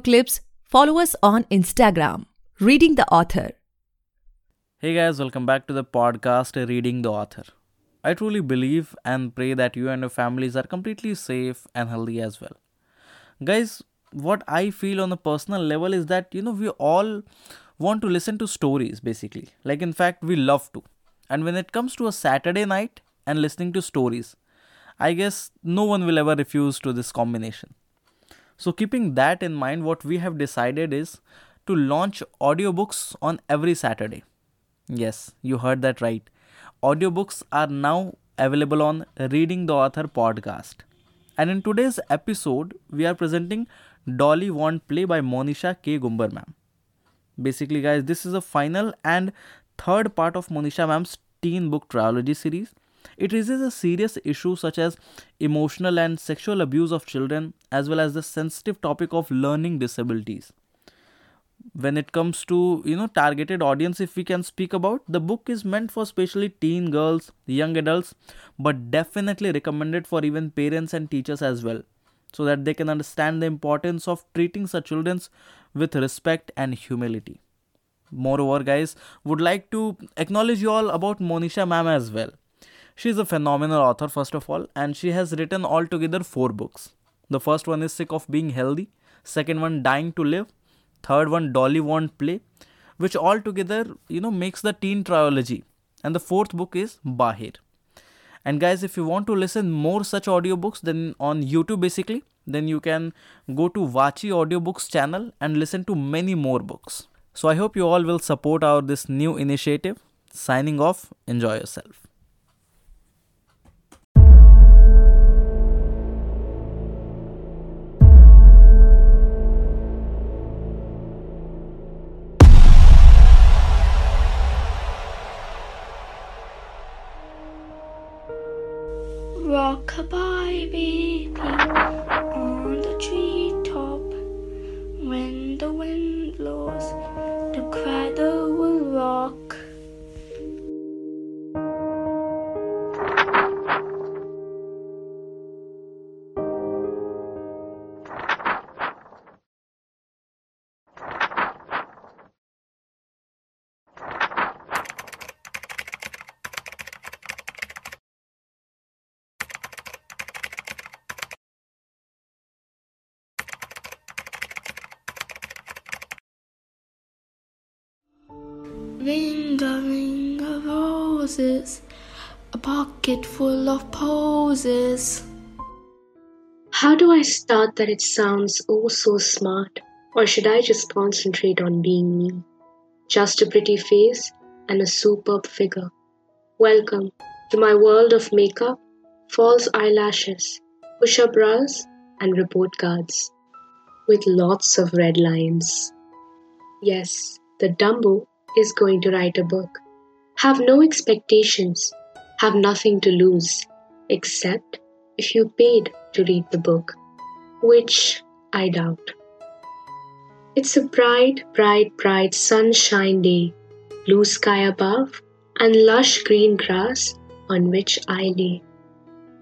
clips, follow us on Instagram, Reading the Author. Hey guys, welcome back to the podcast Reading the Author. I truly believe and pray that you and your families are completely safe and healthy as well. Guys, what I feel on a personal level is that you know we all want to listen to stories basically. Like in fact we love to. And when it comes to a Saturday night and listening to stories, I guess no one will ever refuse to this combination. So keeping that in mind what we have decided is to launch audiobooks on every Saturday. Yes, you heard that right. Audiobooks are now available on Reading the Author podcast. And in today's episode, we are presenting Dolly Won't Play by Monisha K. Gumber ma'am. Basically, guys, this is a final and third part of Monisha ma'am's teen book trilogy series. It raises a serious issue such as emotional and sexual abuse of children, as well as the sensitive topic of learning disabilities. When it comes to you know targeted audience if we can speak about the book is meant for especially teen girls young adults but definitely recommended for even parents and teachers as well so that they can understand the importance of treating such children with respect and humility. Moreover guys would like to acknowledge you all about monisha ma'am as well she is a phenomenal author first of all and she has written altogether four books. The first one is sick of being healthy second one dying to live third one dolly Won't play which altogether you know makes the teen trilogy. And the fourth book is bahir and guys if you want to listen more such audiobooks then on youtube basically then you can go to vachi audiobooks channel and listen to many more books. So i hope you all will support our this new initiative. Signing off. Enjoy yourself Rockabye baby on the treetop. When the wind blows, roses, a pocket full of poses. How do I start that it sounds oh so smart? Or should I just concentrate on being me? Just a pretty face and a superb figure. Welcome to my world of makeup, false eyelashes, push up bras, and report cards. With lots of red lines. Yes, the Dumbo is going to write a book. Have no expectations, have nothing to lose, except if you paid to read the book, which I doubt. It's a bright, bright, bright sunshine day, blue sky above, and lush green grass on which I lay.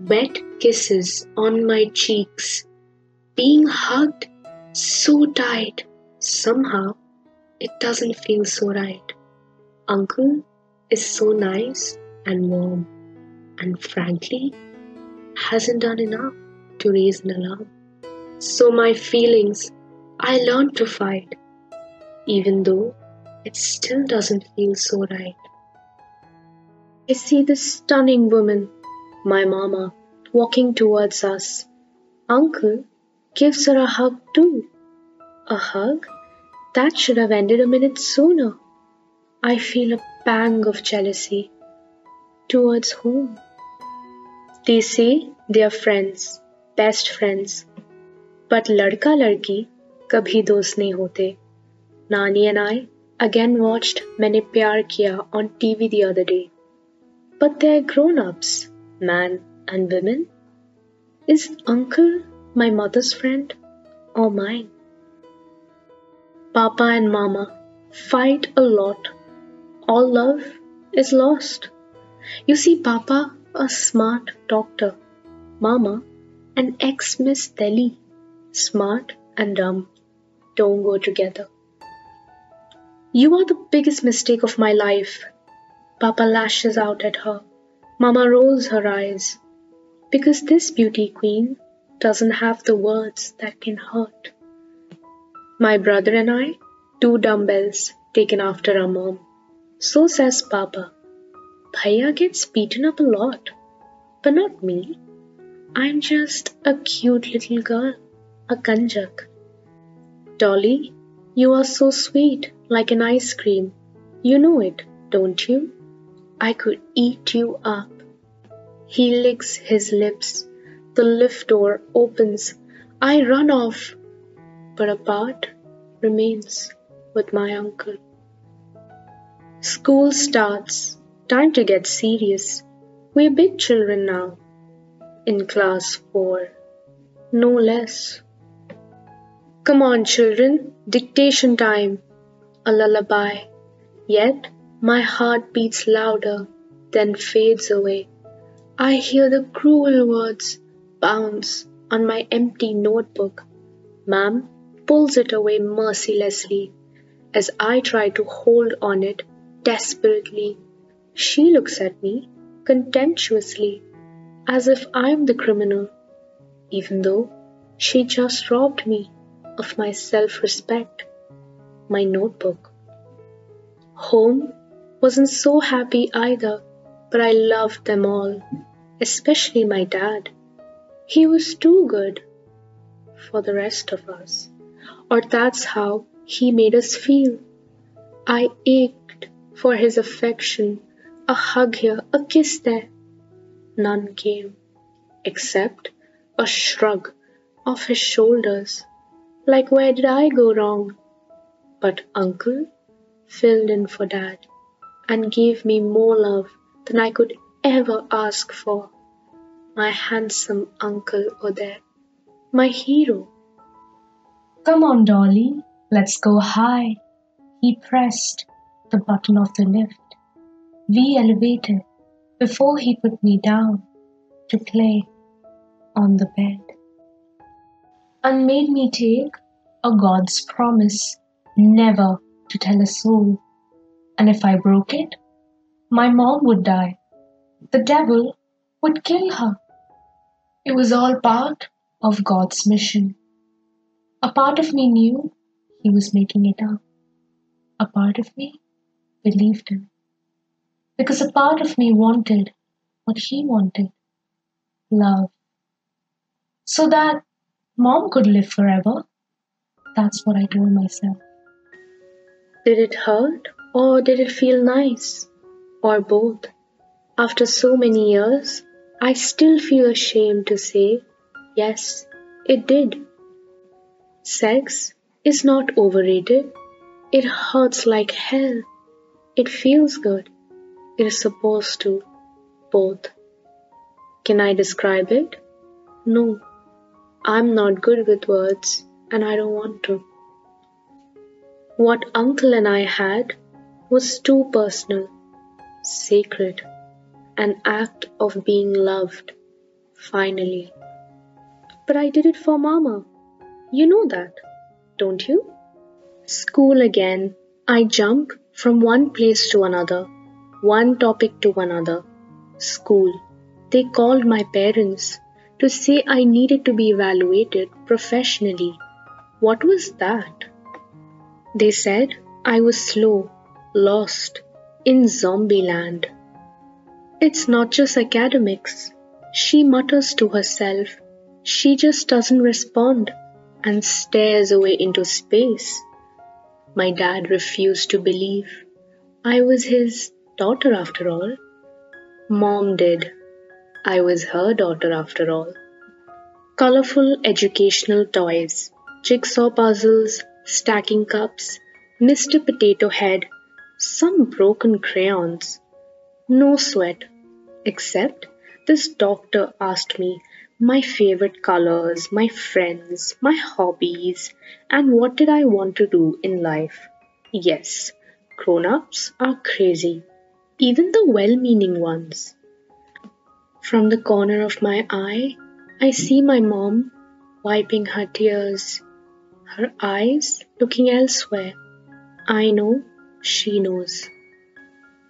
Wet kisses on my cheeks, being hugged so tight, somehow it doesn't feel so right. Uncle is so nice and warm, and frankly, hasn't done enough to raise an alarm. So, my feelings, I learned to fight, even though it still doesn't feel so right. I see this stunning woman, my mama, walking towards us. Uncle gives her a hug too. A hug that should have ended a minute sooner. I feel a pang of jealousy. Towards whom? They say they are friends, best friends. But ladka ladki kabhi dost nahi hote. Nani and I again watched Maine Pyar Kiya on TV the other day. But they're grown ups, man and women. Is uncle my mother's friend or mine? Papa and Mama fight a lot. All love is lost. You see, Papa, a smart doctor. Mama, an ex Miss Delhi, smart and dumb. don't go together. You are the biggest mistake of my life. Papa lashes out at her. Mama rolls her eyes. Because this beauty queen doesn't have the words that can hurt. My brother and I, two dumbbells taken after our mom. So says Papa. Bhaiya gets beaten up a lot, but not me. I'm just a cute little girl, a kanjak. Dolly, you are so sweet, like an ice cream. You know it, don't you? I could eat you up. He licks his lips. The lift door opens. I run off, but a part remains with my uncle. School starts. Time to get serious. We're big children now. In class 4. No less. Come on, children. Dictation time. A lullaby. Yet my heart beats louder, then fades away. I hear the cruel words bounce on my empty notebook. Ma'am pulls it away mercilessly as I try to hold on it desperately. She looks at me contemptuously as if I'm the criminal, even though she just robbed me of my self respect, my notebook. Home wasn't so happy either, but I loved them all, especially my dad. He was too good for the rest of us, or that's how he made us feel. I ached for his affection, a hug here, a kiss there. None came, except a shrug of his shoulders, like where did I go wrong? But uncle filled in for dad and gave me more love than I could ever ask for. My handsome uncle Uday, my hero. Come on, Dolly, let's go high. He pressed the button of the lift. We elevated before he put me down to play on the bed and made me take a God's promise never to tell a soul. And if I broke it, my mom would die. The devil would kill her. It was all part of God's mission. A part of me knew he was making it up. A part of me believed him. Because a part of me wanted what he wanted love. So that mom could live forever. That's what I told myself. Did it hurt or did it feel nice? Or both? After so many years, I still feel ashamed to say, yes, it did. Sex is not overrated. It hurts like hell. It feels good. It is supposed to. Both. Can I describe it? No. I'm not good with words and I don't want to. What uncle and I had was too personal, sacred, an act of being loved, finally. But I did it for Mama. You know that, don't you? School again. I jump from one place to another, one topic to another. School. They called my parents to say I needed to be evaluated professionally. What was that? They said I was slow, lost, in zombie land. It's not just academics. She mutters to herself. She just doesn't respond and stares away into space. My dad refused to believe. I was his daughter after all. Mom did. I was her daughter after all. Colorful educational toys, jigsaw puzzles, stacking cups, Mr. Potato Head, some broken crayons. No sweat, except this doctor asked me my favorite colors, my friends, my hobbies, and what did I want to do in life. Yes, grown ups are crazy, even the well meaning ones. From the corner of my eye, I see my mom wiping her tears her eyes looking elsewhere. I know, she knows.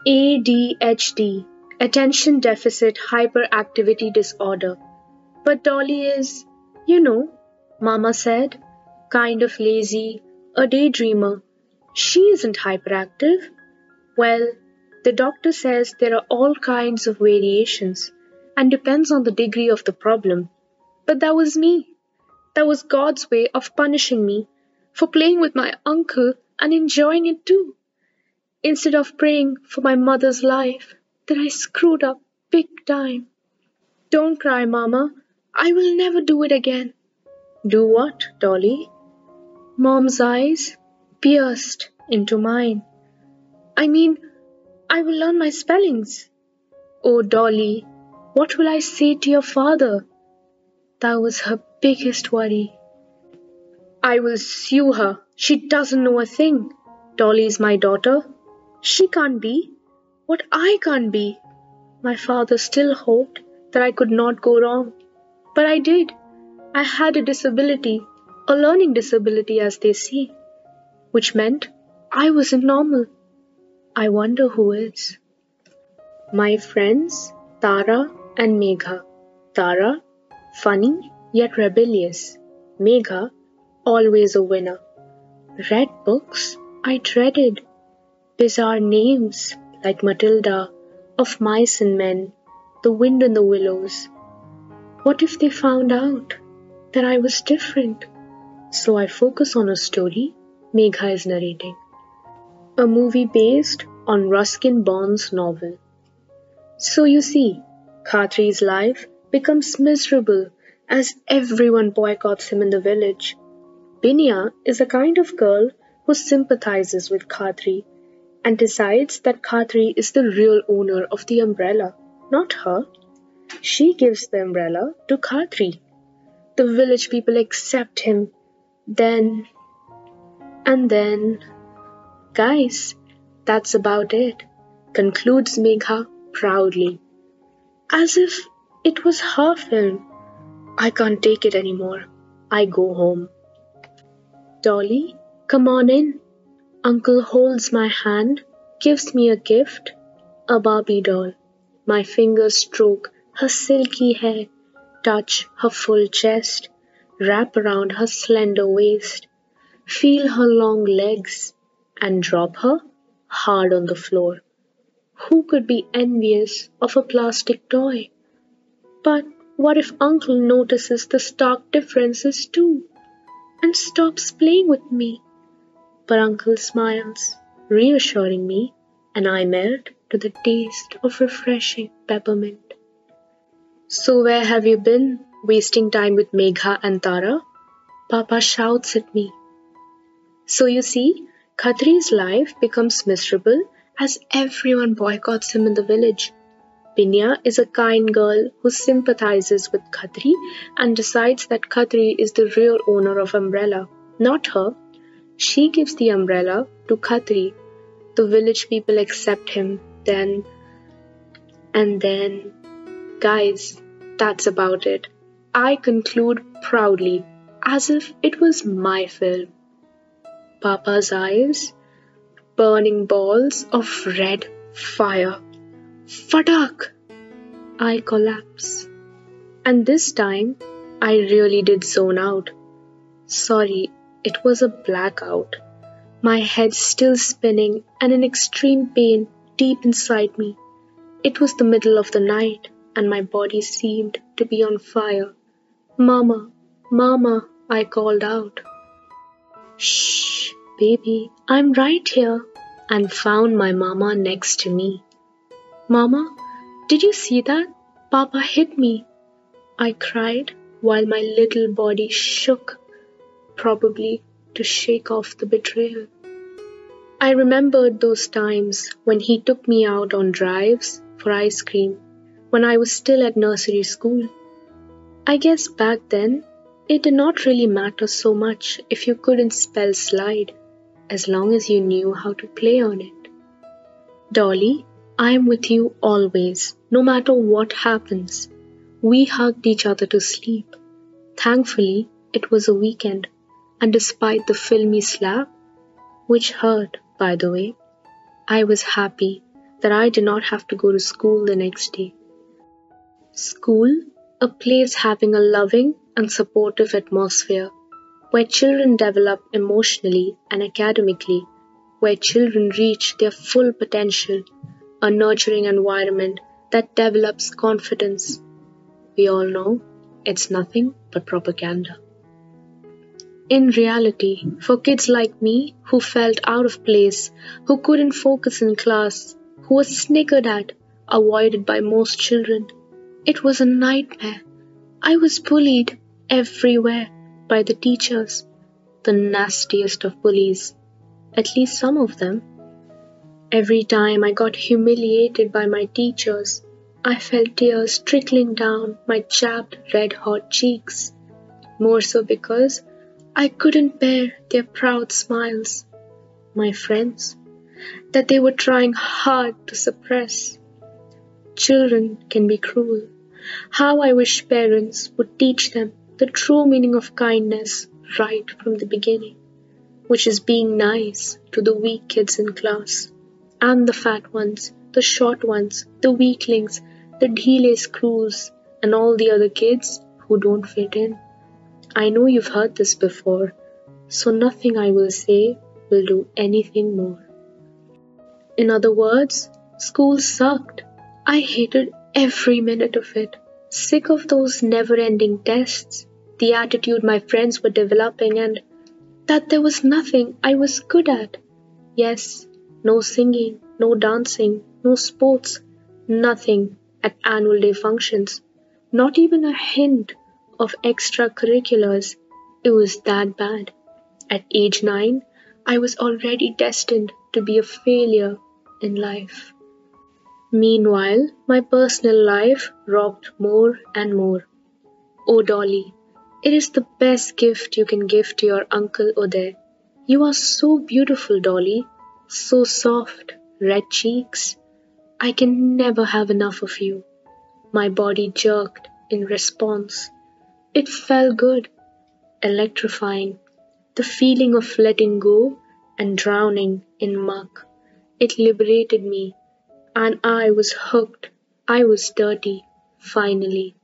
ADHD, Attention Deficit Hyperactivity Disorder. But Dolly is, you know, Mama said, kind of lazy, a daydreamer. She isn't hyperactive. Well, the doctor says there are all kinds of variations and depends on the degree of the problem. But that was me. That was God's way of punishing me for playing with my uncle and enjoying it too. Instead of praying for my mother's life, that I screwed up big time. Don't cry, Mama. I will never do it again. Do what, Dolly? Mom's eyes pierced into mine. I mean, I will learn my spellings. Oh, Dolly, what will I say to your father? That was her biggest worry. I will sue her. She doesn't know a thing. Dolly's my daughter. She can't be what I can't be. My father still hoped that I could not go wrong. But I did. I had a disability, a learning disability as they say, which meant I wasn't normal. I wonder who is. My friends, Tara and Megha. Tara, funny yet rebellious. Megha, always a winner. Read books I dreaded. Bizarre names like Matilda, of mice and men, the wind in the willows. What if they found out that I was different? So I focus on a story Megha is narrating. A movie based on Ruskin Bond's novel. So you see, Khatri's life becomes miserable as everyone boycotts him in the village. Binya is a kind of girl who sympathizes with Khatri and decides that Khatri is the real owner of the umbrella, not her. She gives the umbrella to Khatri. The village people accept him. Then, and then, guys, that's about it, concludes Megha proudly. As if it was her film. I can't take it anymore. I go home. Dolly, come on in. Uncle holds my hand, gives me a gift, a Barbie doll. My fingers stroke her silky hair, touch her full chest, wrap around her slender waist, feel her long legs, and drop her hard on the floor. Who could be envious of a plastic toy? But what if Uncle notices the stark differences too and stops playing with me? But Uncle smiles, reassuring me, and I melt to the taste of refreshing peppermint. So, where have you been, wasting time with Megha and Tara? Papa shouts at me. So, you see, Khatri's life becomes miserable as everyone boycotts him in the village. Binya is a kind girl who sympathizes with Khatri and decides that Khatri is the real owner of Umbrella, not her. She gives the umbrella to Khatri. The village people accept him. Then, and then, guys, that's about it. I conclude proudly, as if it was my film. Papa's eyes, burning balls of red fire. Fadak! I collapse. And this time, I really did zone out. Sorry, it was a blackout. My head still spinning and in extreme pain deep inside me. It was the middle of the night and my body seemed to be on fire. Mama, Mama, I called out. Shh, baby, I'm right here, and found my mama next to me. Mama, did you see that? Papa hit me. I cried while my little body shook, probably to shake off the betrayal. I remembered those times when he took me out on drives for ice cream when I was still at nursery school. I guess back then it did not really matter so much if you couldn't spell slide, as long as you knew how to play on it. Dolly, I am with you always, no matter what happens. We hugged each other to sleep. Thankfully, it was a weekend. and despite the filmy slap, which hurt, by the way, I was happy that I did not have to go to school the next day. School, a place having a loving and supportive atmosphere, where children develop emotionally and academically, where children reach their full potential, a nurturing environment that develops confidence. We all know it's nothing but propaganda. In reality, for kids like me who felt out of place, who couldn't focus in class, who was snickered at, avoided by most children, it was a nightmare. I was bullied everywhere by the teachers, the nastiest of bullies, at least some of them. Every time I got humiliated by my teachers, I felt tears trickling down my chapped red hot cheeks. More so because I couldn't bear their proud smiles, my friends, that they were trying hard to suppress. Children can be cruel. How I wish parents would teach them the true meaning of kindness right from the beginning, which is being nice to the weak kids in class and the fat ones, the short ones, the weaklings, the dhile screws, and all the other kids who don't fit in. I know you've heard this before, so nothing I will say will do anything more. In other words, school sucked. I hated every minute of it. Sick of those never ending tests, the attitude my friends were developing, and that there was nothing I was good at. Yes, no singing, no dancing, no sports, nothing at annual day functions, not even a hint of extracurriculars. It was that bad. At age 9, I was already destined to be a failure in life. Meanwhile, my personal life rocked more and more. Oh, Dolly, it is the best gift you can give to your Uncle Uday. You are so beautiful, Dolly, so soft, red cheeks. I can never have enough of you. My body jerked in response. It felt good, electrifying. The feeling of letting go and drowning in muck. It liberated me, and I was hooked. I was dirty, finally.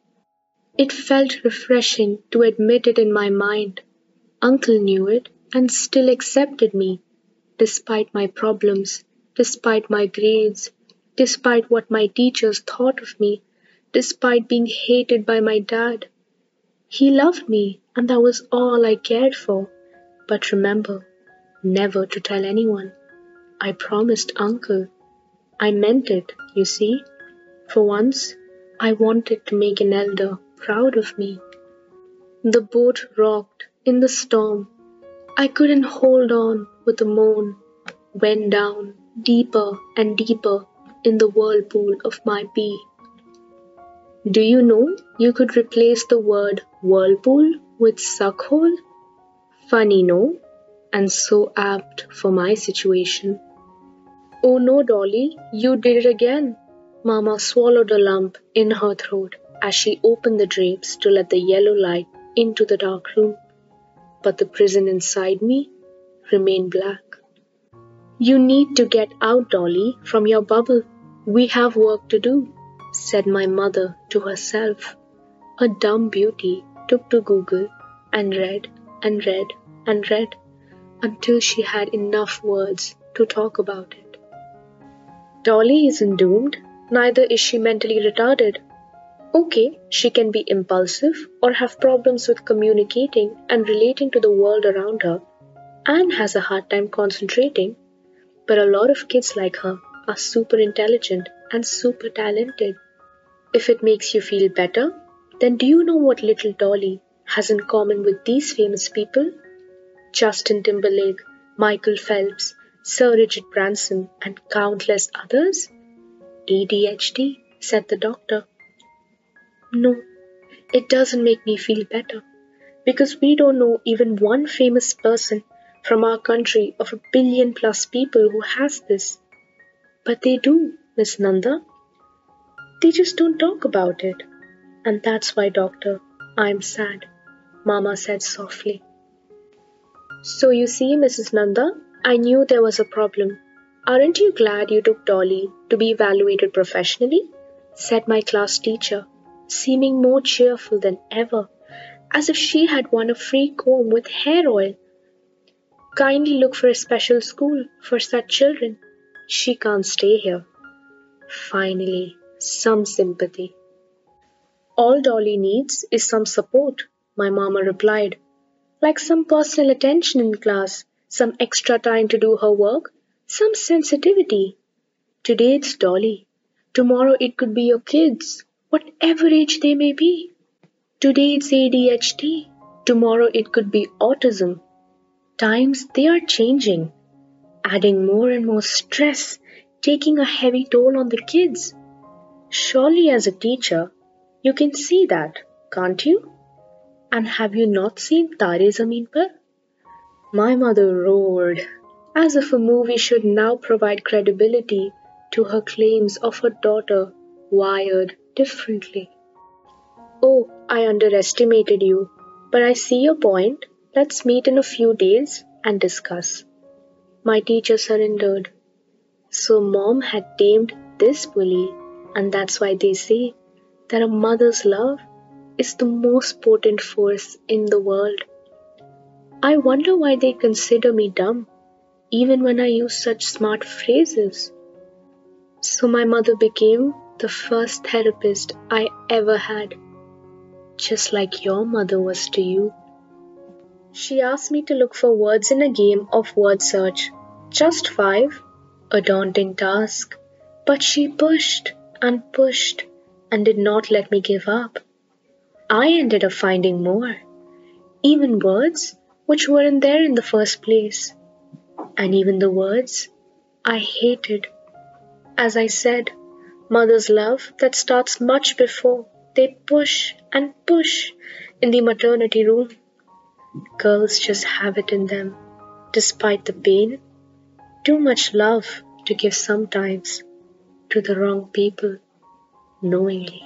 It felt refreshing to admit it in my mind. Uncle knew it and still accepted me, despite my problems, despite my grades, despite what my teachers thought of me, despite being hated by my dad. He loved me, and that was all I cared for. But remember, never to tell anyone. I promised Uncle. I meant it, you see. For once, I wanted to make an elder proud of me. The boat rocked in the storm. I couldn't hold on with a moan, went down deeper and deeper in the whirlpool of my pee. Do you know you could replace the word whirlpool with suckhole? Funny, no? And so apt for my situation. Oh no, Dolly, you did it again. Mamma swallowed a lump in her throat as she opened the drapes to let the yellow light into the dark room. But the prison inside me remained black. You need to get out, Dolly, from your bubble. We have work to do said my mother to herself. A dumb beauty took to Google and read and read and read until she had enough words to talk about it. Dolly isn't doomed, neither is she mentally retarded. Okay, she can be impulsive or have problems with communicating and relating to the world around her and has a hard time concentrating, but a lot of kids like her are super intelligent and super talented. If it makes you feel better, then do you know what little Dolly has in common with these famous people? Justin Timberlake, Michael Phelps, Sir Richard Branson, and countless others? ADHD, said the doctor. No, it doesn't make me feel better because we don't know even one famous person from our country of a billion plus people who has this. But they do, Miss Nanda. They just don't talk about it. And that's why, doctor, I'm sad, Mama said softly. So you see, Mrs. Nanda, I knew there was a problem. Aren't you glad you took Dolly to be evaluated professionally? said my class teacher, seeming more cheerful than ever, as if she had won a free comb with hair oil. Kindly look for a special school for such children. She can't stay here. Finally, some sympathy. All Dolly needs is some support, my mamma replied. Like some personal attention in class, some extra time to do her work, some sensitivity. Today it's Dolly. Tomorrow it could be your kids, whatever age they may be. Today it's ADHD. Tomorrow it could be autism. Times they are changing, adding more and more stress, taking a heavy toll on the kids. Surely, as a teacher, you can see that, can't you? And have you not seen Tare Zameen Par? My mother roared, as if a movie should now provide credibility to her claims of her daughter wired differently. Oh, I underestimated you, but I see your point. Let's meet in a few days and discuss. My teacher surrendered. So, mom had tamed this bully, and that's why they say that a mother's love is the most potent force in the world. I wonder why they consider me dumb, even when I use such smart phrases. So my mother became the first therapist I ever had, just like your mother was to you. She asked me to look for words in a game of word search. Just five, a daunting task, but she pushed and pushed and did not let me give up. I ended up finding more, even words which weren't there in the first place, and even the words I hated. As I said, mother's love that starts much before they push and push in the maternity room. Girls just have it in them, despite the pain. Too much love to give sometimes to the wrong people knowingly.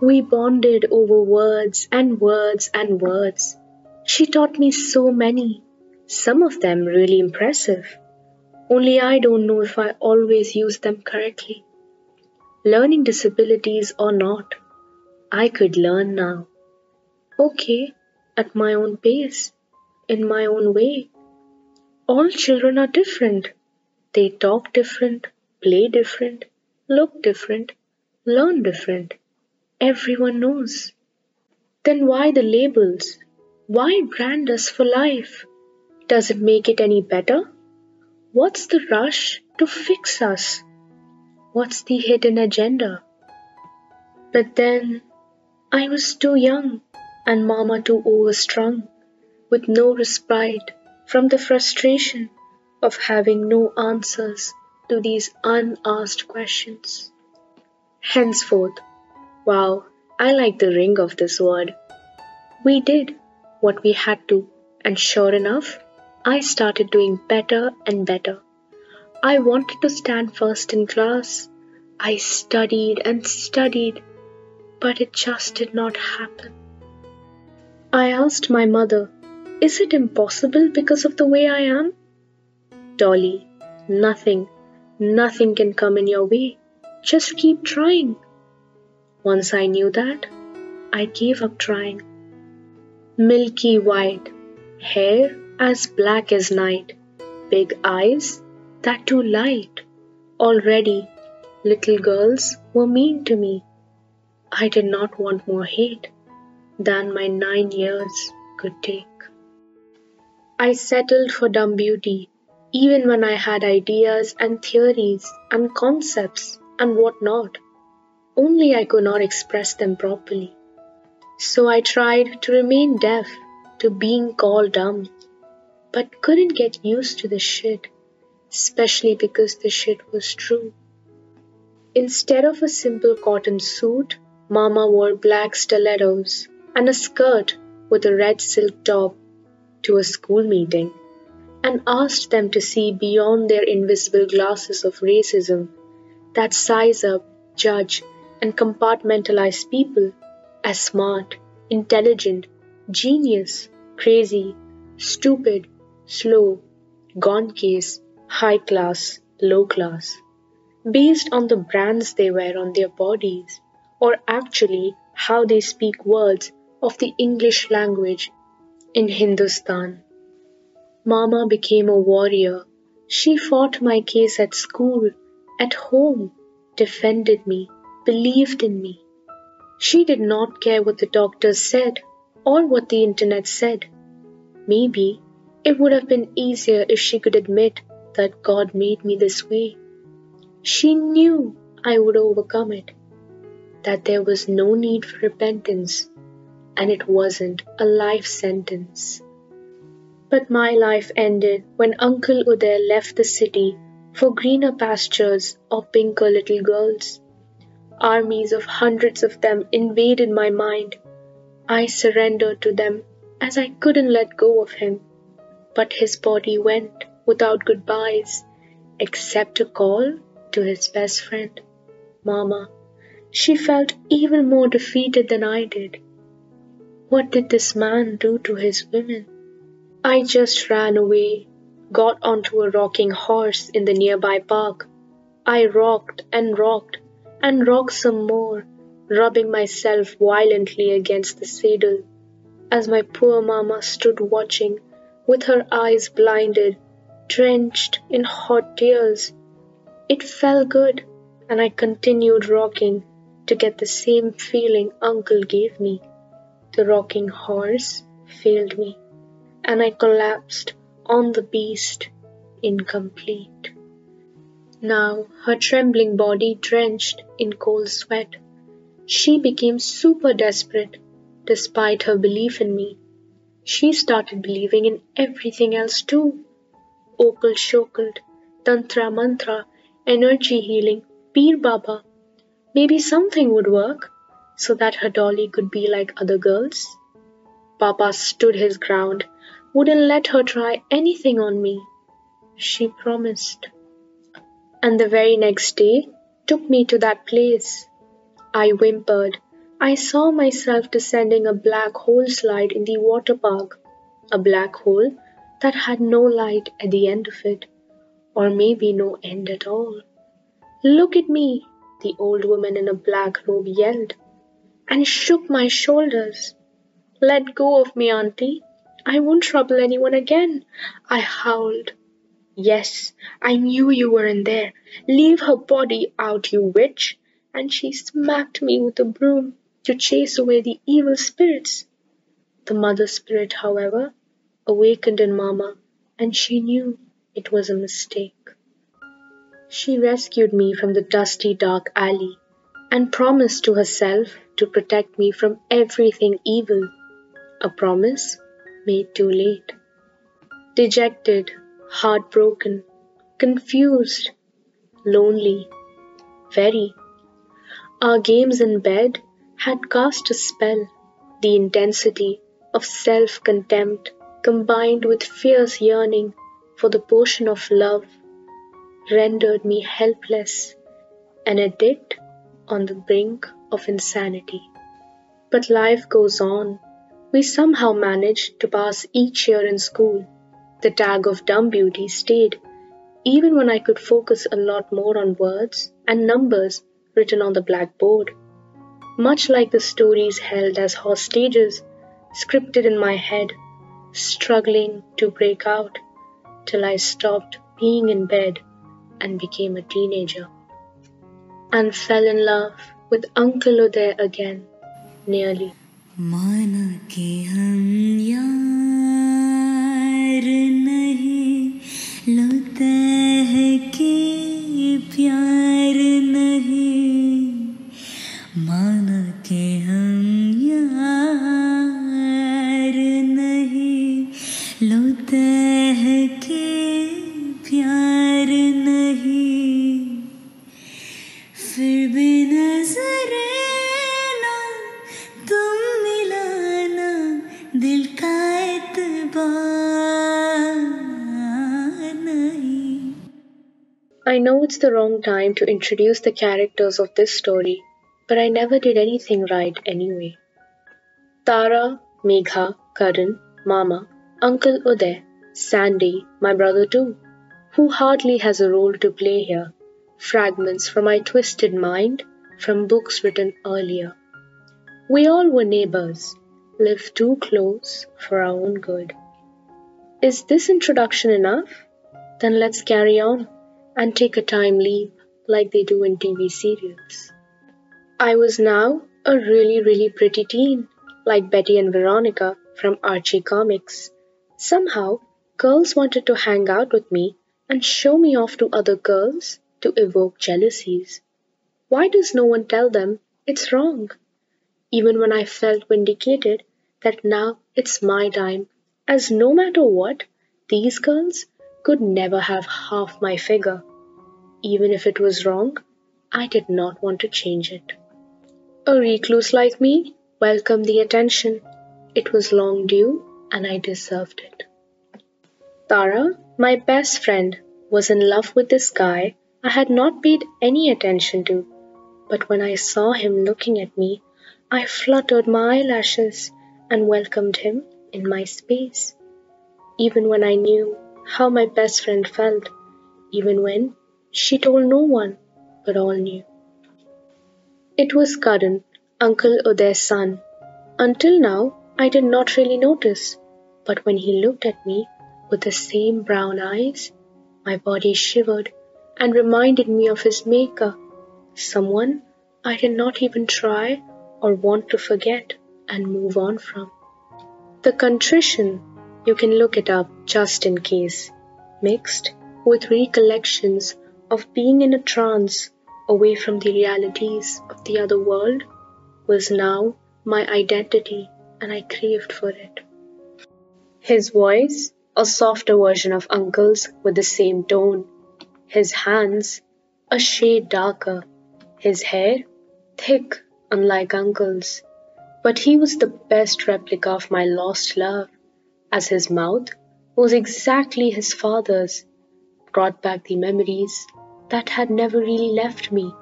We bonded over words and words and words. She taught me so many, some of them really impressive. Only I don't know if I always use them correctly. Learning disabilities or not, I could learn now. Okay, at my own pace, in my own way. All children are different. They talk different, play different, look different, learn different. Everyone knows. Then why the labels? Why brand us for life? Does it make it any better? What's the rush to fix us? What's the hidden agenda? But then I was too young and Mama too overstrung, with no respite from the frustration of having no answers to these unasked questions. Henceforth, wow, I like the ring of this word. We did what we had to, and sure enough, I started doing better and better. I wanted to stand first in class. I studied and studied, but it just did not happen. I asked my mother, Is it impossible because of the way I am? Dolly, nothing, nothing can come in your way. Just keep trying. Once I knew that, I gave up trying. Milky white, hair as black as night, big eyes that too light. Already, little girls were mean to me. I did not want more hate than my nine years could take. I settled for dumb beauty, even when I had ideas and theories and concepts and what not. Only I could not express them properly. So I tried to remain deaf to being called dumb, but couldn't get used to the shit, especially because the shit was true. Instead of a simple cotton suit, Mama wore black stilettos and a skirt with a red silk top to a school meeting and asked them to see beyond their invisible glasses of racism that size up, judge, and compartmentalize people as smart, intelligent, genius, crazy, stupid, slow, gone case, high class, low class, based on the brands they wear on their bodies, or actually how they speak words of the English language in Hindustan. Mama became a warrior. She fought my case at school, at home, defended me, believed in me. She did not care what the doctors said or what the internet said. Maybe it would have been easier if she could admit that God made me this way. She knew I would overcome it, that there was no need for repentance, and it wasn't a life sentence. But my life ended when Uncle Uday left the city for greener pastures or pinker little girls. Armies of hundreds of them invaded my mind. I surrendered to them as I couldn't let go of him. But his body went without goodbyes, except a call to his best friend, Mama. She felt even more defeated than I did. What did this man do to his women? I just ran away, got onto a rocking horse in the nearby park. I rocked and rocked and rocked some more, rubbing myself violently against the saddle as my poor mamma stood watching with her eyes blinded, drenched in hot tears. It felt good, and I continued rocking to get the same feeling Uncle gave me. The rocking horse failed me, and I collapsed on the beast, incomplete. Now, her trembling body drenched in cold sweat, she became super desperate despite her belief in me. She started believing in everything else too. Okal Shokalt, Tantra Mantra, energy healing, Peer Baba. Maybe something would work so that her dolly could be like other girls. Papa stood his ground, wouldn't let her try anything on me. She promised. And the very next day took me to that place. I whimpered, I saw myself descending a black hole slide in the water park, a black hole that had no light at the end of it, or maybe no end at all. Look at me, the old woman in a black robe yelled, and shook my shoulders. Let go of me, auntie. I won't trouble anyone again, I howled. Yes, I knew you were in there. Leave her body out, you witch. And she smacked me with a broom to chase away the evil spirits. The mother spirit, however, awakened in Mama, and she knew it was a mistake. She rescued me from the dusty, dark alley and promised to herself to protect me from everything evil. A promise made too late. Dejected, heartbroken, confused, lonely, very. Our games in bed had cast a spell, the intensity of self contempt combined with fierce yearning for the portion of love rendered me helpless, an addict on the brink of insanity. But life goes on. We somehow managed to pass each year in school. The tag of dumb beauty stayed, even when I could focus a lot more on words and numbers written on the blackboard much like the stories held as hostages, scripted in my head, struggling to break out till I stopped being in bed and became a teenager, and fell in love with Uncle Uday again, nearly. लगता है कि प्यार नहीं। माना के हम यार नहीं। लगता है कि प्यार नहीं। फिर भी नजरे ना तुम मिलाना दिल का एतबार I know it's the wrong time to introduce the characters of this story, but I never did anything right anyway. Tara, Megha, Karan, Mama Uncle Uday, Sandy, my brother too, who hardly has a role to play here, fragments from my twisted mind from books written earlier. We all were neighbors, lived too close for our own good. Is this introduction enough? Then let's carry on and take a time leap like they do in TV serials. I was now a really, really pretty teen, like Betty and Veronica from Archie Comics. Somehow, girls wanted to hang out with me and show me off to other girls to evoke jealousies. Why does no one tell them it's wrong? Even when I felt vindicated that now it's my time, as no matter what, these girls could never have half my figure. Even if it was wrong, I did not want to change it. A recluse like me welcomed the attention. It was long due and I deserved it. Tara, my best friend, was in love with this guy I had not paid any attention to, but when I saw him looking at me, I fluttered my eyelashes and welcomed him in my space. Even when I knew how my best friend felt, even when she told no one, but all knew. It was Karan, Uncle Uday's son. Until now, I did not really notice, but when he looked at me with the same brown eyes, my body shivered and reminded me of his maker, someone I did not even try or want to forget and move on from. The contrition, you can look it up just in case, mixed with recollections of being in a trance away from the realities of the other world, was now my identity and I craved for it. His voice, a softer version of Uncle's with the same tone. His hands, a shade darker. His hair, thick, unlike Uncle's. But he was the best replica of my lost love, as his mouth was exactly his father's, brought back the memories that had never really left me.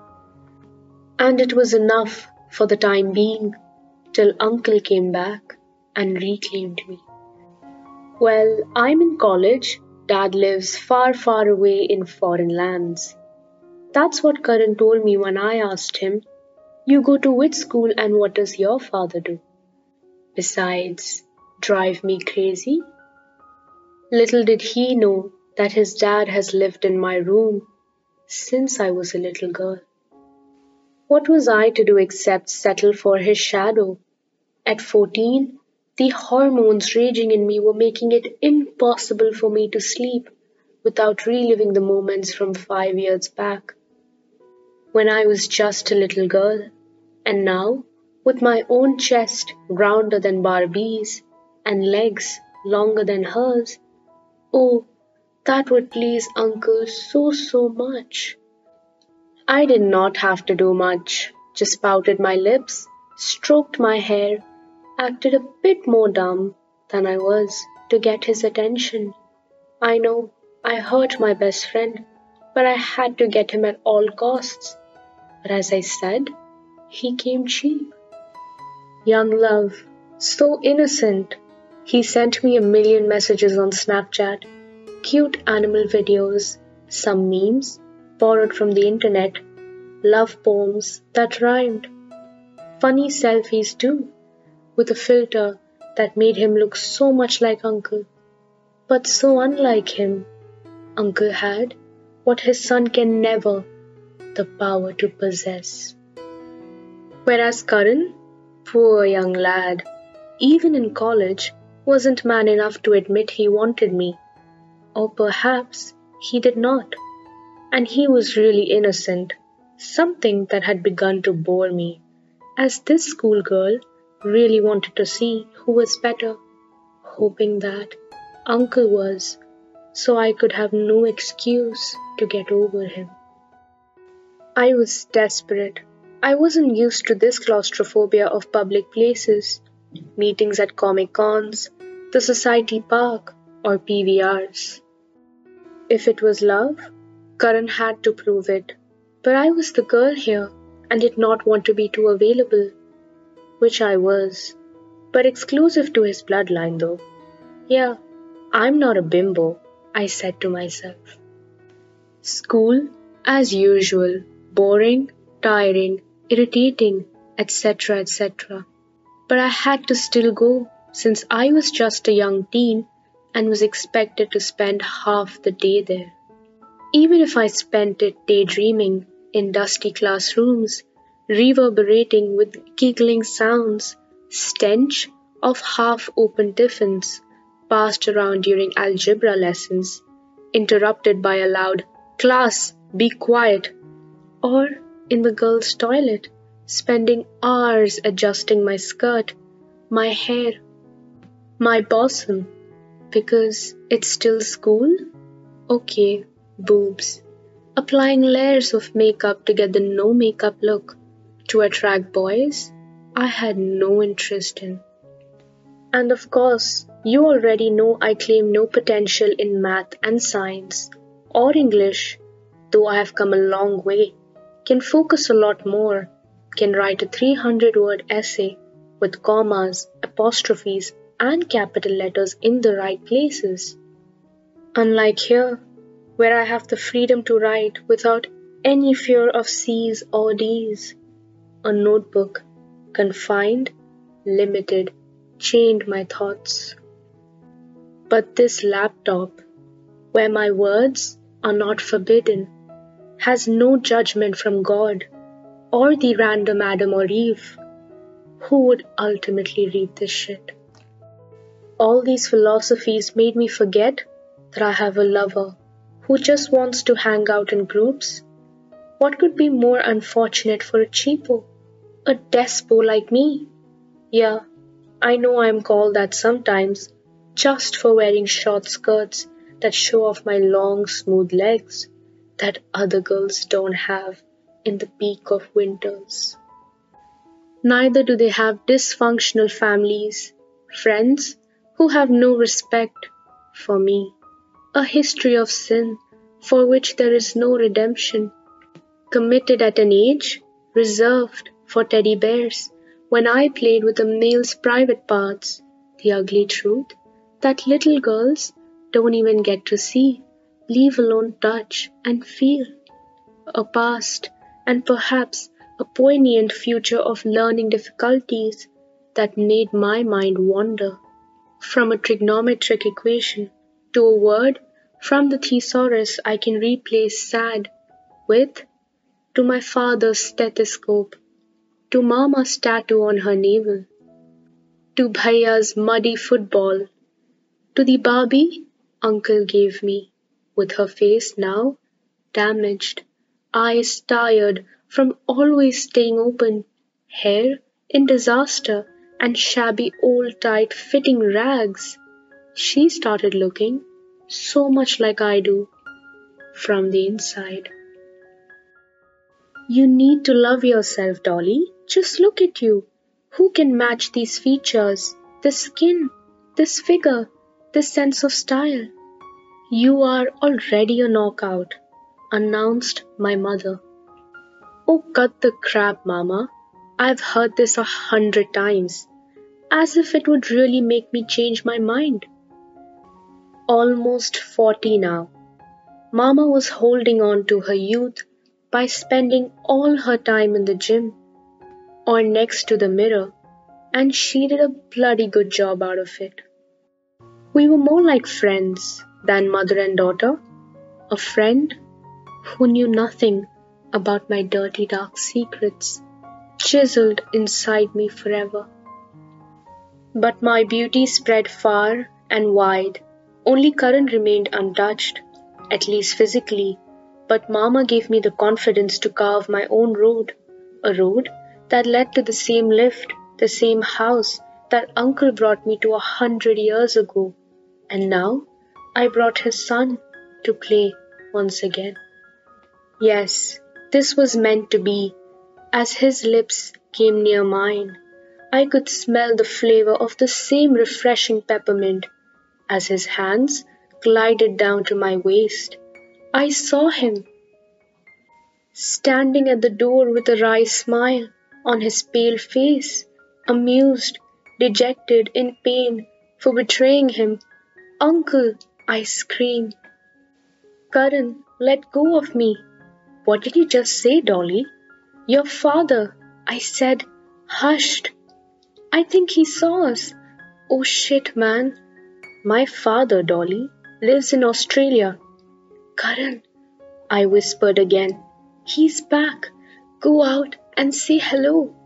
And it was enough for the time being till Uncle came back and reclaimed me. Well, I'm in college. Dad lives far, far away in foreign lands. That's what Karan told me when I asked him, You go to which school and what does your father do? Besides, drive me crazy? Little did he know that his dad has lived in my room since I was a little girl. What was I to do except settle for his shadow? At 14, the hormones raging in me were making it impossible for me to sleep without reliving the moments from five years back. When I was just a little girl, and now, with my own chest rounder than Barbie's and legs longer than hers, oh, that would please Uncle so, so much. I did not have to do much, just pouted my lips, stroked my hair, acted a bit more dumb than I was to get his attention. I know I hurt my best friend, but I had to get him at all costs. But as I said, he came cheap. Young love, so innocent. He sent me a million messages on Snapchat, cute animal videos, some memes borrowed from the internet, love poems that rhymed, funny selfies too, with a filter that made him look so much like Uncle, but so unlike him. Uncle had what his son can never the power to possess. Whereas Karan, poor young lad, even in college, wasn't man enough to admit he wanted me. Or perhaps he did not. And he was really innocent, something that had begun to bore me, as this schoolgirl really wanted to see who was better, hoping that Uncle was, so I could have no excuse to get over him. I was desperate. I wasn't used to this claustrophobia of public places, meetings at Comic Cons, the Society Park, or PVRs. If it was love, Karan had to prove it. But I was the girl here and did not want to be too available, which I was, but exclusive to his bloodline though. Yeah, I'm not a bimbo, I said to myself. School, as usual, boring, tiring, irritating, etc., etc. But I had to still go since I was just a young teen and was expected to spend half the day there. Even if I spent it daydreaming in dusty classrooms, reverberating with giggling sounds, stench of half open tiffins passed around during algebra lessons, interrupted by a loud class, be quiet, or in the girls' toilet, spending hours adjusting my skirt, my hair, my bosom, because it's still school? Okay, boobs. Applying layers of makeup to get the no makeup look to attract boys I had no interest in. And of course, you already know I claim no potential in math and science or English, though I have come a long way, can focus a lot more, can write a 300 word essay with commas, apostrophes, and capital letters in the right places. Unlike here, where I have the freedom to write without any fear of C's or D's. A notebook, confined, limited, chained my thoughts. But this laptop, where my words are not forbidden, has no judgment from God or the random Adam or Eve who would ultimately read this shit. All these philosophies made me forget that I have a lover who just wants to hang out in groups. What could be more unfortunate for a cheapo, a despo like me? Yeah, I know I'm called that sometimes, just for wearing short skirts that show off my long, smooth legs that other girls don't have in the peak of winters. Neither do they have dysfunctional families, friends who have no respect for me, a history of sin for which there is no redemption, committed at an age reserved for teddy bears when I played with a male's private parts, the ugly truth that little girls don't even get to see, leave alone touch and feel. A past and perhaps a poignant future of learning difficulties that made my mind wander. From a trigonometric equation to a word from the thesaurus I can replace sad with to my father's stethoscope, to mama's tattoo on her navel, to bhaiya's muddy football, to the Barbie uncle gave me, with her face now damaged, eyes tired from always staying open, hair in disaster, and shabby old tight fitting rags. She started looking so much like I do from the inside. You need to love yourself, Dolly. Just look at you. Who can match these features, this skin, this figure, this sense of style? You are already a knockout, announced my mother. Oh, cut the crap, Mama. I've heard this a hundred times, as if it would really make me change my mind. Almost forty now. Mama was holding on to her youth by spending all her time in the gym or next to the mirror, and she did a bloody good job out of it. We were more like friends than mother and daughter, a friend who knew nothing about my dirty dark secrets, chiseled inside me forever. But my beauty spread far and wide. Only Karan remained untouched, at least physically, but Mama gave me the confidence to carve my own road, a road that led to the same lift, the same house that Uncle brought me to a hundred years ago, and now I brought his son to play once again. Yes, this was meant to be. As his lips came near mine, I could smell the flavor of the same refreshing peppermint. As his hands glided down to my waist, I saw him standing at the door with a wry smile on his pale face, amused, dejected, in pain for betraying him, Uncle, I scream. Karan, let go of me. What did you just say, Dolly? Your father, I said, hushed. I think he saw us. Oh shit, man. My father, Dolly, lives in Australia. Karan, I whispered again. He's back. Go out and say hello.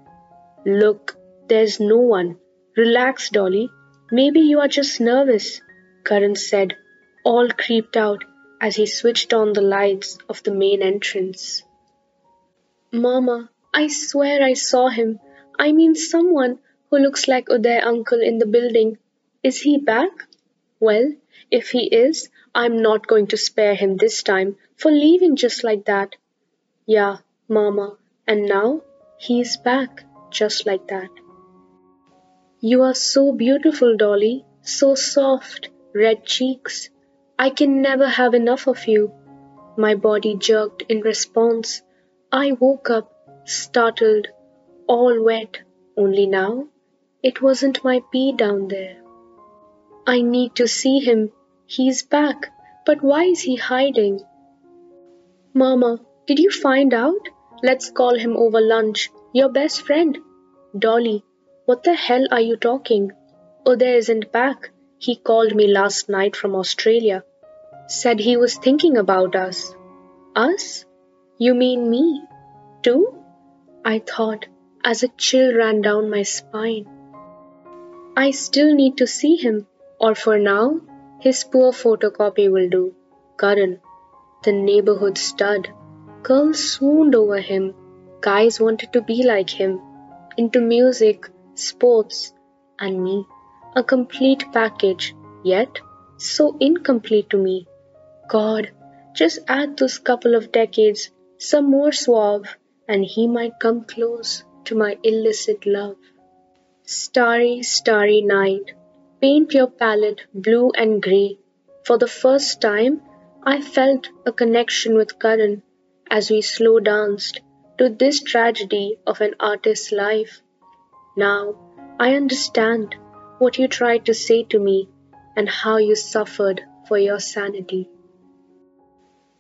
Look, there's no one. Relax, Dolly. Maybe you are just nervous, Karan said, all creeped out as he switched on the lights of the main entrance. Mama, I swear I saw him. I mean someone who looks like Uday uncle in the building. Is he back? Well, if he is, I'm not going to spare him this time for leaving just like that. Yeah, Mama, and now he's back just like that. You are so beautiful, Dolly, so soft, red cheeks. I can never have enough of you. My body jerked in response. I woke up, startled, all wet, only now it wasn't my pee down there. I need to see him. He's back, but why is he hiding? Mama, did you find out? Let's call him over lunch. Your best friend. Dolly, what the hell are you talking? Uday isn't back. He called me last night from Australia. Said he was thinking about us. Us? You mean me? Too? I thought as a chill ran down my spine. I still need to see him, or for now, his poor photocopy will do. Karan, the neighborhood stud. Girls swooned over him. Guys wanted to be like him. Into music, sports, and me a complete package, yet so incomplete to me. God, just add those couple of decades, some more suave, and he might come close to my illicit love. Starry, starry night, paint your palette blue and grey. For the first time, I felt a connection with Karan as we slow danced to this tragedy of an artist's life. Now I understand what you tried to say to me and how you suffered for your sanity.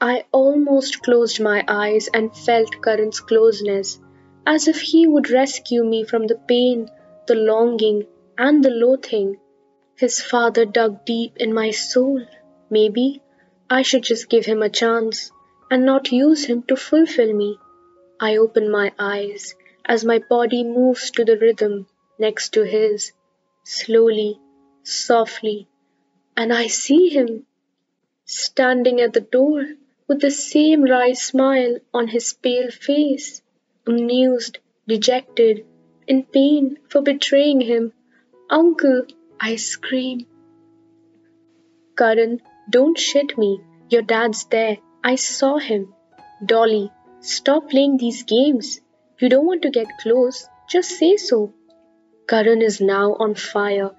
I almost closed my eyes and felt Karan's closeness, as if he would rescue me from the pain, the longing, and the loathing. His father dug deep in my soul. Maybe I should just give him a chance and not use him to fulfill me. I open my eyes as my body moves to the rhythm next to his slowly, softly, and I see him standing at the door with the same wry smile on his pale face, amused, dejected, in pain for betraying him. Uncle, I scream. Karan, don't shit me. Your dad's there. I saw him. Dolly, stop playing these games. You don't want to get close. Just say so. Karan is now on fire,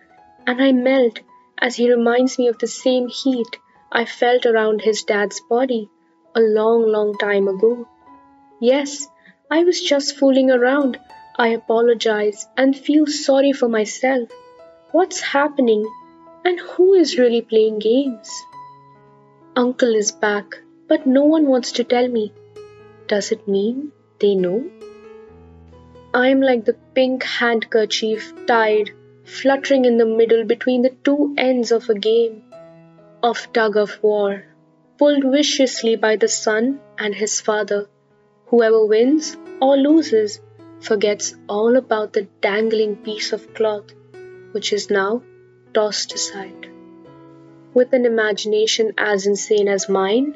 and I melt as he reminds me of the same heat I felt around his dad's body a long, long time ago. Yes, I was just fooling around. I apologize and feel sorry for myself. What's happening? And who is really playing games? Uncle is back, but no one wants to tell me. Does it mean they know? I am like the pink handkerchief tied, fluttering in the middle between the two ends of a game of tug of war, pulled viciously by the son and his father. Whoever wins or loses forgets all about the dangling piece of cloth, which is now tossed aside. With an imagination as insane as mine,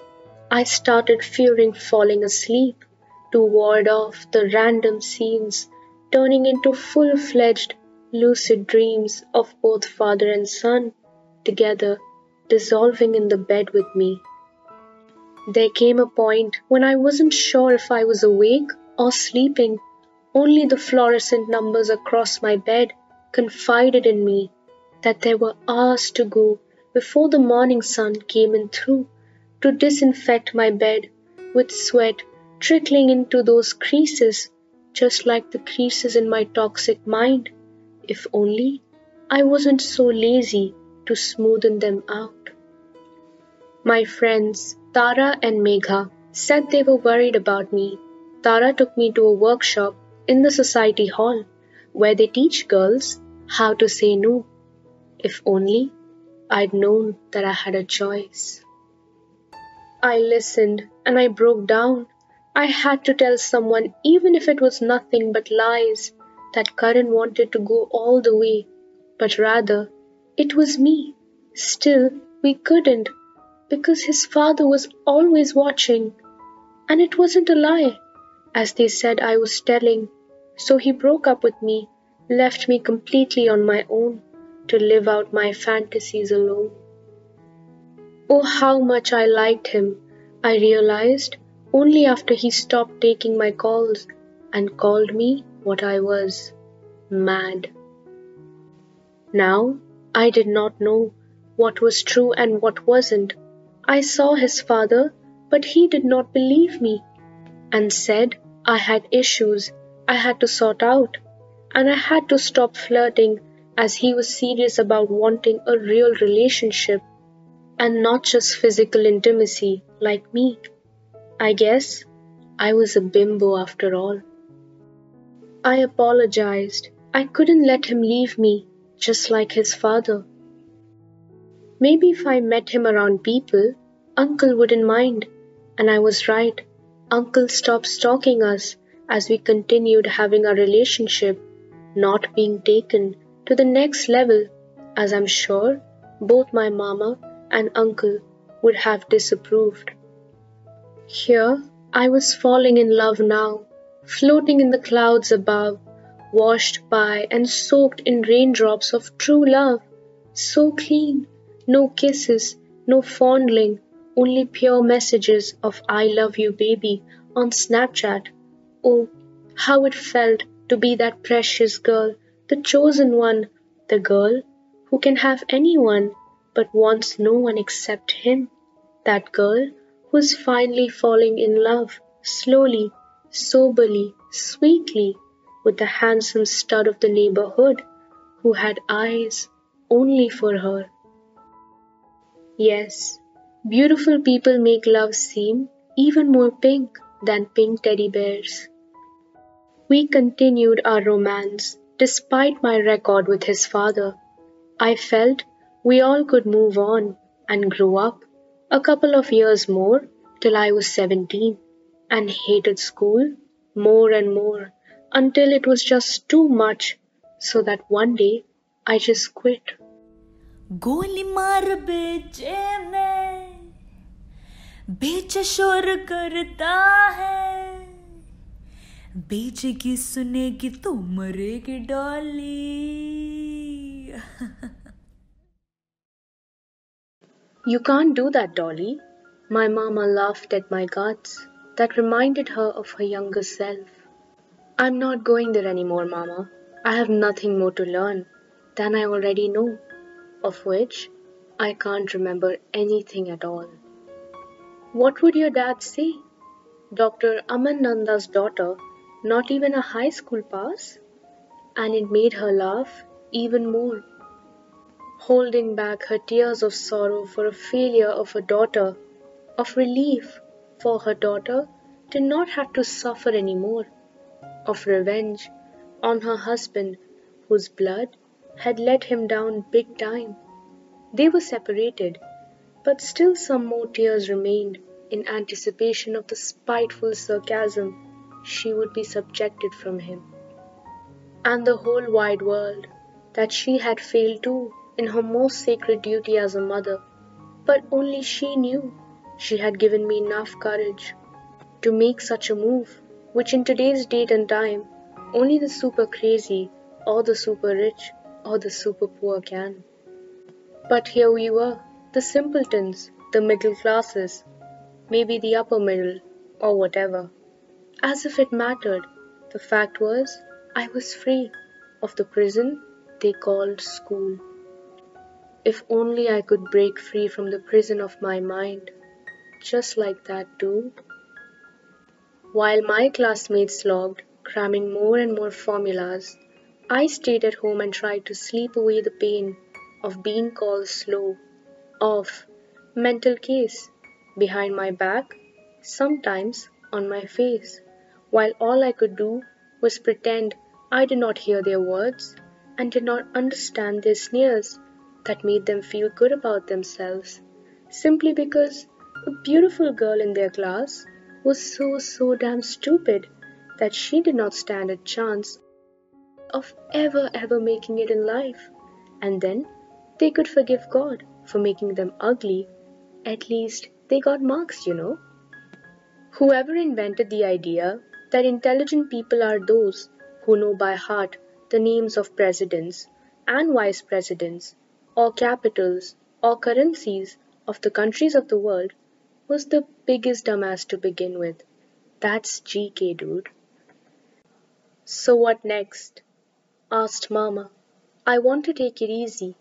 I started fearing falling asleep to ward off the random scenes turning into full fledged lucid dreams of both father and son together dissolving in the bed with me. There came a point when I wasn't sure if I was awake or sleeping. Only the fluorescent numbers across my bed confided in me that there were hours to go before the morning sun came in through to disinfect my bed with sweat trickling into those creases, just like the creases in my toxic mind. If only I wasn't so lazy to smoothen them out. My friends, Tara and Megha, said they were worried about me. Tara took me to a workshop in the society hall where they teach girls how to say no. If only I'd known that I had a choice. I listened and I broke down. I had to tell someone, even if it was nothing but lies, that Karan wanted to go all the way, but rather it was me. Still, we couldn't because his father was always watching. And it wasn't a lie, as they said I was telling. So he broke up with me, left me completely on my own to live out my fantasies alone. Oh, how much I liked him, I realized only after he stopped taking my calls and called me what I was mad. Now, I did not know what was true and what wasn't. I saw his father, but he did not believe me and said I had issues I had to sort out and I had to stop flirting as he was serious about wanting a real relationship and not just physical intimacy like me. I guess I was a bimbo after all. I apologized. I couldn't let him leave me, just like his father. Maybe if I met him around people, Uncle wouldn't mind. And I was right. Uncle stopped stalking us as we continued having our relationship, not being taken to the next level, as I'm sure both my mama and uncle would have disapproved. Here I was falling in love now, floating in the clouds above, washed by and soaked in raindrops of true love, so clean, no kisses, no fondling, only pure messages of I love you, baby on Snapchat. Oh, how it felt to be that precious girl, the chosen one, the girl who can have anyone but wants no one except him. That girl who's finally falling in love, slowly, soberly, sweetly, with the handsome stud of the neighborhood who had eyes only for her. Yes, beautiful people make love seem even more pink than pink teddy bears. We continued our romance despite my record with his father. I felt we all could move on and grow up a couple of years more till I was 17 and hated school more and more until it was just too much so that one day I just quit. गोली मार बेचे में बेच शोर करता है बेचेगी सुनेगी तो मरेगी Dolly You can't do that, Dolly. My mama laughed at my guts. That reminded her of her younger self. I'm not going there anymore, Mama. I have nothing more to learn than I already know, of which I can't remember anything at all. What would your dad say? Dr. Aman Nanda's daughter, not even a high school pass? And it made her laugh even more holding back her tears of sorrow for a failure of her daughter, of relief for her daughter to not have to suffer any more, of revenge on her husband whose blood had let him down big time. They were separated, but still some more tears remained in anticipation of the spiteful sarcasm she would be subjected from him. And the whole wide world that she had failed too in her most sacred duty as a mother, but only she knew she had given me enough courage to make such a move, which in today's date and time only the super crazy or the super rich or the super poor can. But here we were, the simpletons, the middle classes, maybe the upper middle, or whatever. As if it mattered, the fact was, I was free of the prison they called school. If only I could break free from the prison of my mind, just like that, too. While my classmates slogged, cramming more and more formulas, I stayed at home and tried to sleep away the pain of being called slow, of mental case behind my back, sometimes on my face, while all I could do was pretend I did not hear their words and did not understand their sneers that made them feel good about themselves simply because a beautiful girl in their class was so so damn stupid that she did not stand a chance of ever ever making it in life. And then they could forgive God for making them ugly. At least they got marks you know. Whoever invented the idea that intelligent people are those who know by heart the names of presidents and vice presidents or capitals or currencies of the countries of the world was the biggest dumbass to begin with. That's GK, dude. So what next? asked Mama. I want to take it easy.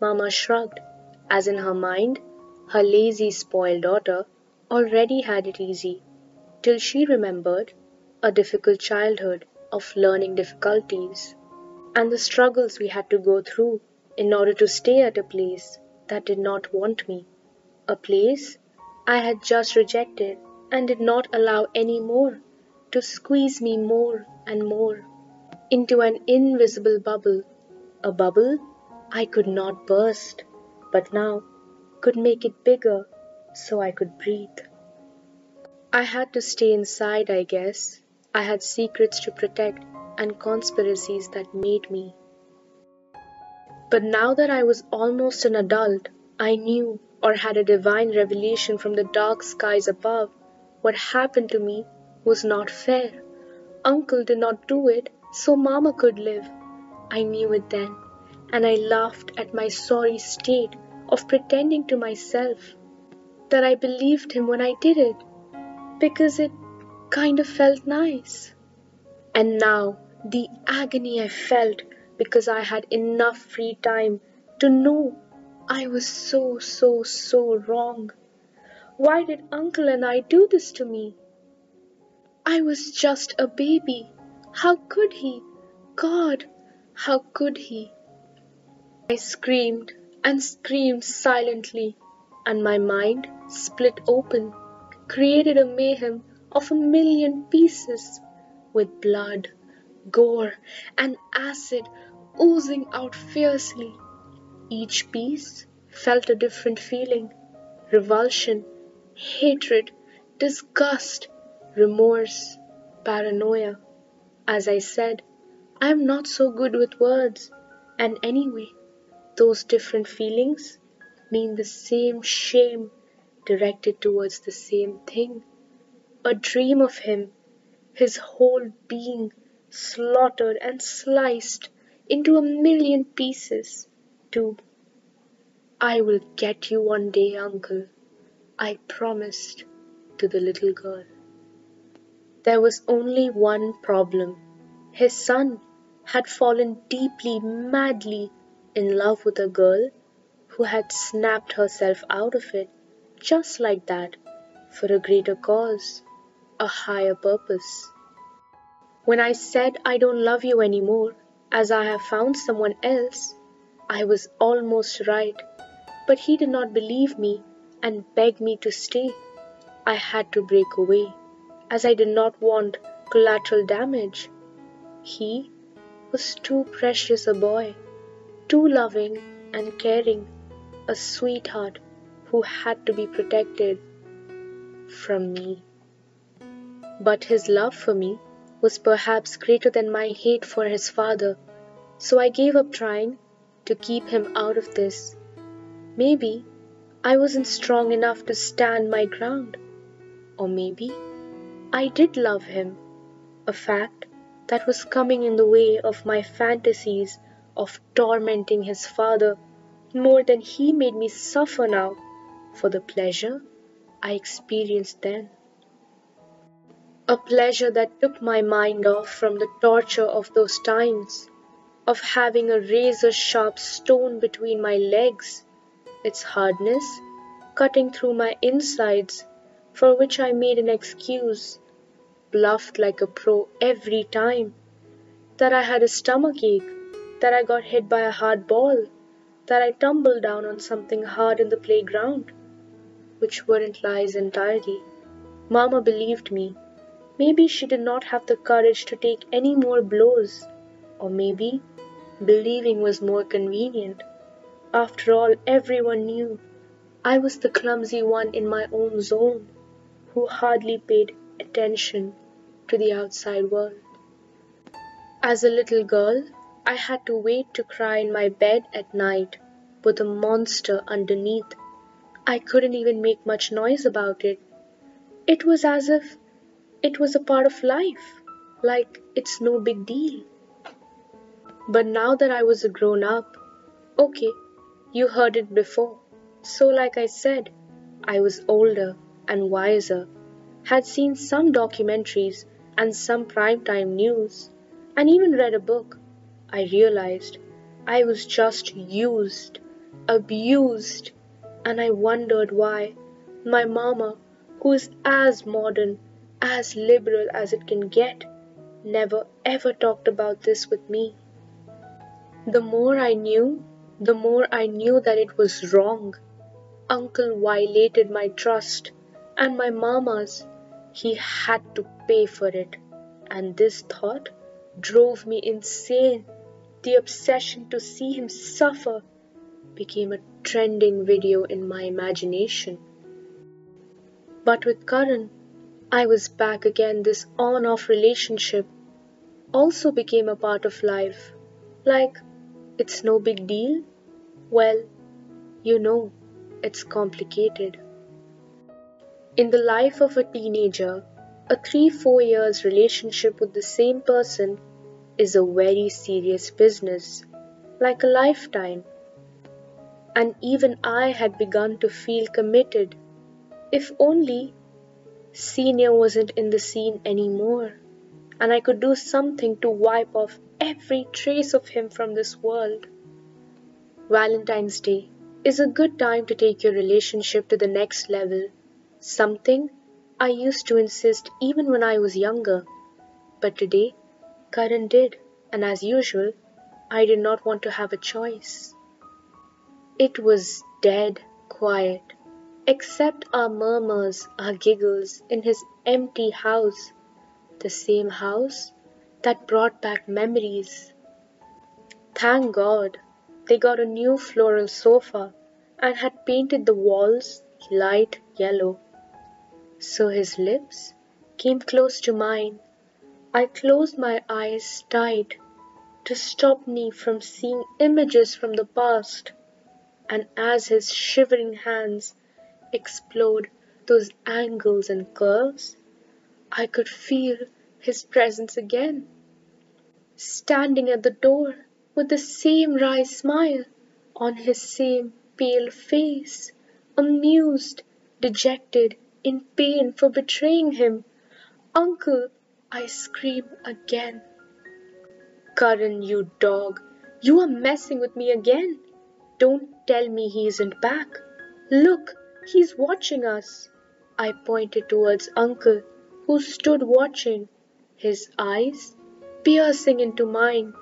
Mama shrugged, as in her mind, her lazy, spoiled daughter already had it easy, till she remembered a difficult childhood of learning difficulties and the struggles we had to go through in order to stay at a place that did not want me, a place I had just rejected and did not allow any more to squeeze me more and more into an invisible bubble, a bubble I could not burst, but now could make it bigger so I could breathe. I had to stay inside, I guess. I had secrets to protect and conspiracies that made me. But now that I was almost an adult, I knew or had a divine revelation from the dark skies above what happened to me was not fair. Uncle did not do it, so Mama could live. I knew it then, and I laughed at my sorry state of pretending to myself that I believed him when I did it, because it kind of felt nice. And now the agony I felt because I had enough free time to know I was so, so, so wrong. Why did Uncle and I do this to me? I was just a baby. How could he? God, how could he? I screamed and screamed silently, and my mind split open, created a mayhem of a million pieces with blood, gore, and acid oozing out fiercely. Each piece felt a different feeling revulsion, hatred, disgust, remorse, paranoia. As I said, I am not so good with words, and anyway, those different feelings mean the same shame directed towards the same thing. A dream of him, his whole being slaughtered and sliced into a million pieces, to I will get you one day, uncle, I promised to the little girl. There was only one problem. His son had fallen deeply, madly in love with a girl who had snapped herself out of it just like that for a greater cause, a higher purpose. When I said I don't love you anymore, as I have found someone else, I was almost right, but he did not believe me and begged me to stay. I had to break away, as I did not want collateral damage. He was too precious a boy, too loving and caring, a sweetheart who had to be protected from me. But his love for me was perhaps greater than my hate for his father, so I gave up trying to keep him out of this. Maybe I wasn't strong enough to stand my ground, or maybe I did love him, a fact that was coming in the way of my fantasies of tormenting his father more than he made me suffer now for the pleasure I experienced then a pleasure that took my mind off from the torture of those times, of having a razor sharp stone between my legs, its hardness cutting through my insides, for which I made an excuse, bluffed like a pro every time, that I had a stomach ache, that I got hit by a hard ball, that I tumbled down on something hard in the playground, which weren't lies entirely. Mamma believed me. Maybe she did not have the courage to take any more blows, or maybe believing was more convenient. After all, everyone knew I was the clumsy one in my own zone who hardly paid attention to the outside world. As a little girl, I had to wait to cry in my bed at night with a monster underneath. I couldn't even make much noise about it. It was as if it was a part of life, like it's no big deal. But now that I was a grown up, okay, you heard it before. So, like I said, I was older and wiser, had seen some documentaries and some primetime news, and even read a book. I realized I was just used, abused, and I wondered why my mama, who is as modern, as liberal as it can get, never ever talked about this with me. The more I knew, the more I knew that it was wrong. Uncle violated my trust and my mama's. He had to pay for it, and this thought drove me insane. The obsession to see him suffer became a trending video in my imagination. But with Karan, I was back again. This on off relationship also became a part of life. Like, it's no big deal? Well, you know, it's complicated. In the life of a teenager, a 3 4 years relationship with the same person is a very serious business, like a lifetime. And even I had begun to feel committed. If only Senior wasn't in the scene anymore, and I could do something to wipe off every trace of him from this world. Valentine's Day is a good time to take your relationship to the next level, something I used to insist even when I was younger. But today, Karan did, and as usual, I did not want to have a choice. It was dead quiet, except our murmurs, our giggles in his empty house, the same house that brought back memories. Thank God they got a new floral sofa and had painted the walls light yellow. So his lips came close to mine. I closed my eyes tight to stop me from seeing images from the past. And as his shivering hands explored those angles and curves, I could feel his presence again. Standing at the door with the same wry smile on his same pale face, amused, dejected, in pain for betraying him. Uncle, I scream again. Karan, you dog, you are messing with me again. Don't tell me he isn't back. Look, he's watching us. I pointed towards Uncle, who stood watching, his eyes piercing into mine.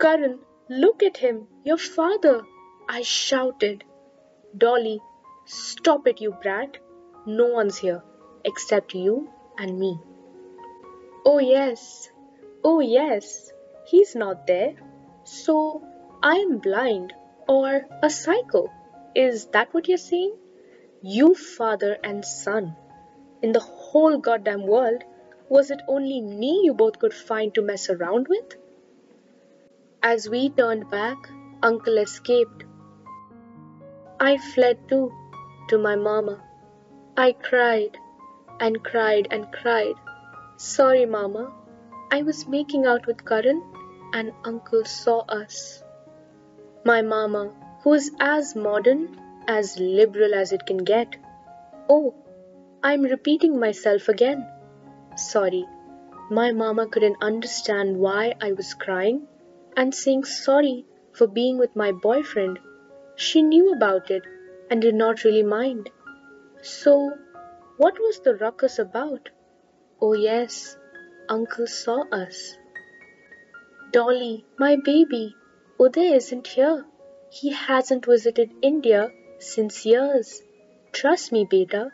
Karan, look at him, your father, I shouted. Dolly, stop it, you brat. No one's here except you and me. Oh, yes, oh, yes, he's not there. So I'm blind or a psycho. Is that what you're saying? You father and son. In the whole goddamn world, was it only me you both could find to mess around with? As we turned back, Uncle escaped. I fled too, to my mamma. I cried and cried and cried. Sorry, mamma. I was making out with Karan and uncle saw us. My mamma, who is as modern, as liberal as it can get. Oh, I'm repeating myself again. Sorry. My mamma couldn't understand why I was crying and saying sorry for being with my boyfriend. She knew about it and did not really mind. So, what was the ruckus about? Oh, yes, Uncle saw us. Dolly, my baby, Uday isn't here. He hasn't visited India since years. Trust me, beta.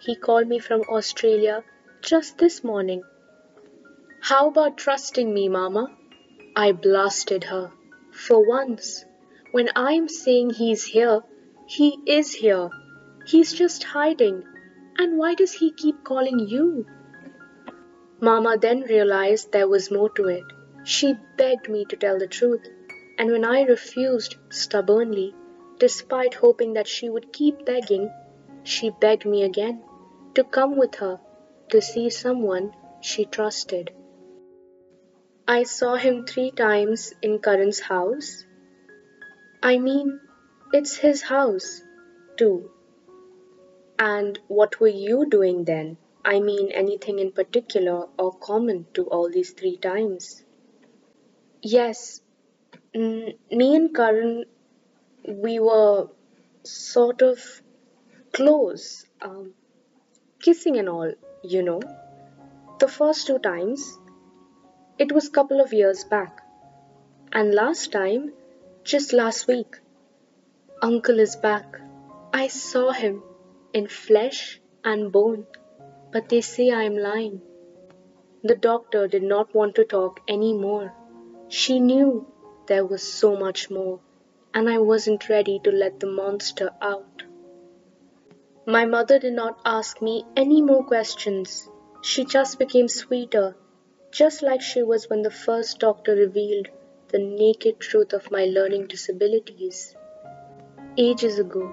He called me from Australia just this morning. How about trusting me, Mama? I blasted her. For once, when I'm saying he's here, he is here. He's just hiding. And why does he keep calling you? Mama then realized there was more to it. She begged me to tell the truth, and when I refused stubbornly, despite hoping that she would keep begging, she begged me again to come with her to see someone she trusted. I saw him three times in Karan's house. I mean, it's his house, too. And what were you doing then? I mean, anything in particular or common to all these three times? Yes, mm, me and Karan, we were sort of close, um, kissing and all, you know. The first two times, it was a couple of years back, and last time, just last week. Uncle is back. I saw him in flesh and bone but they say I am lying. The doctor did not want to talk any more. She knew there was so much more, and I wasn't ready to let the monster out. My mother did not ask me any more questions. She just became sweeter, just like she was when the first doctor revealed the naked truth of my learning disabilities. Ages ago,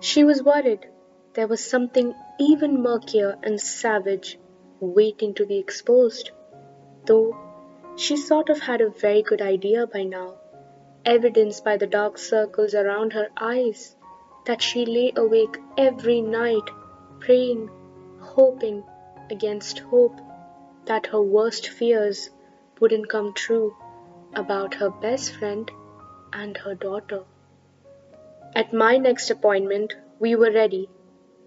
she was worried there was something even murkier and savage waiting to be exposed. Though she sort of had a very good idea by now, evidenced by the dark circles around her eyes, that she lay awake every night, praying, hoping against hope that her worst fears wouldn't come true about her best friend and her daughter. At my next appointment, we were ready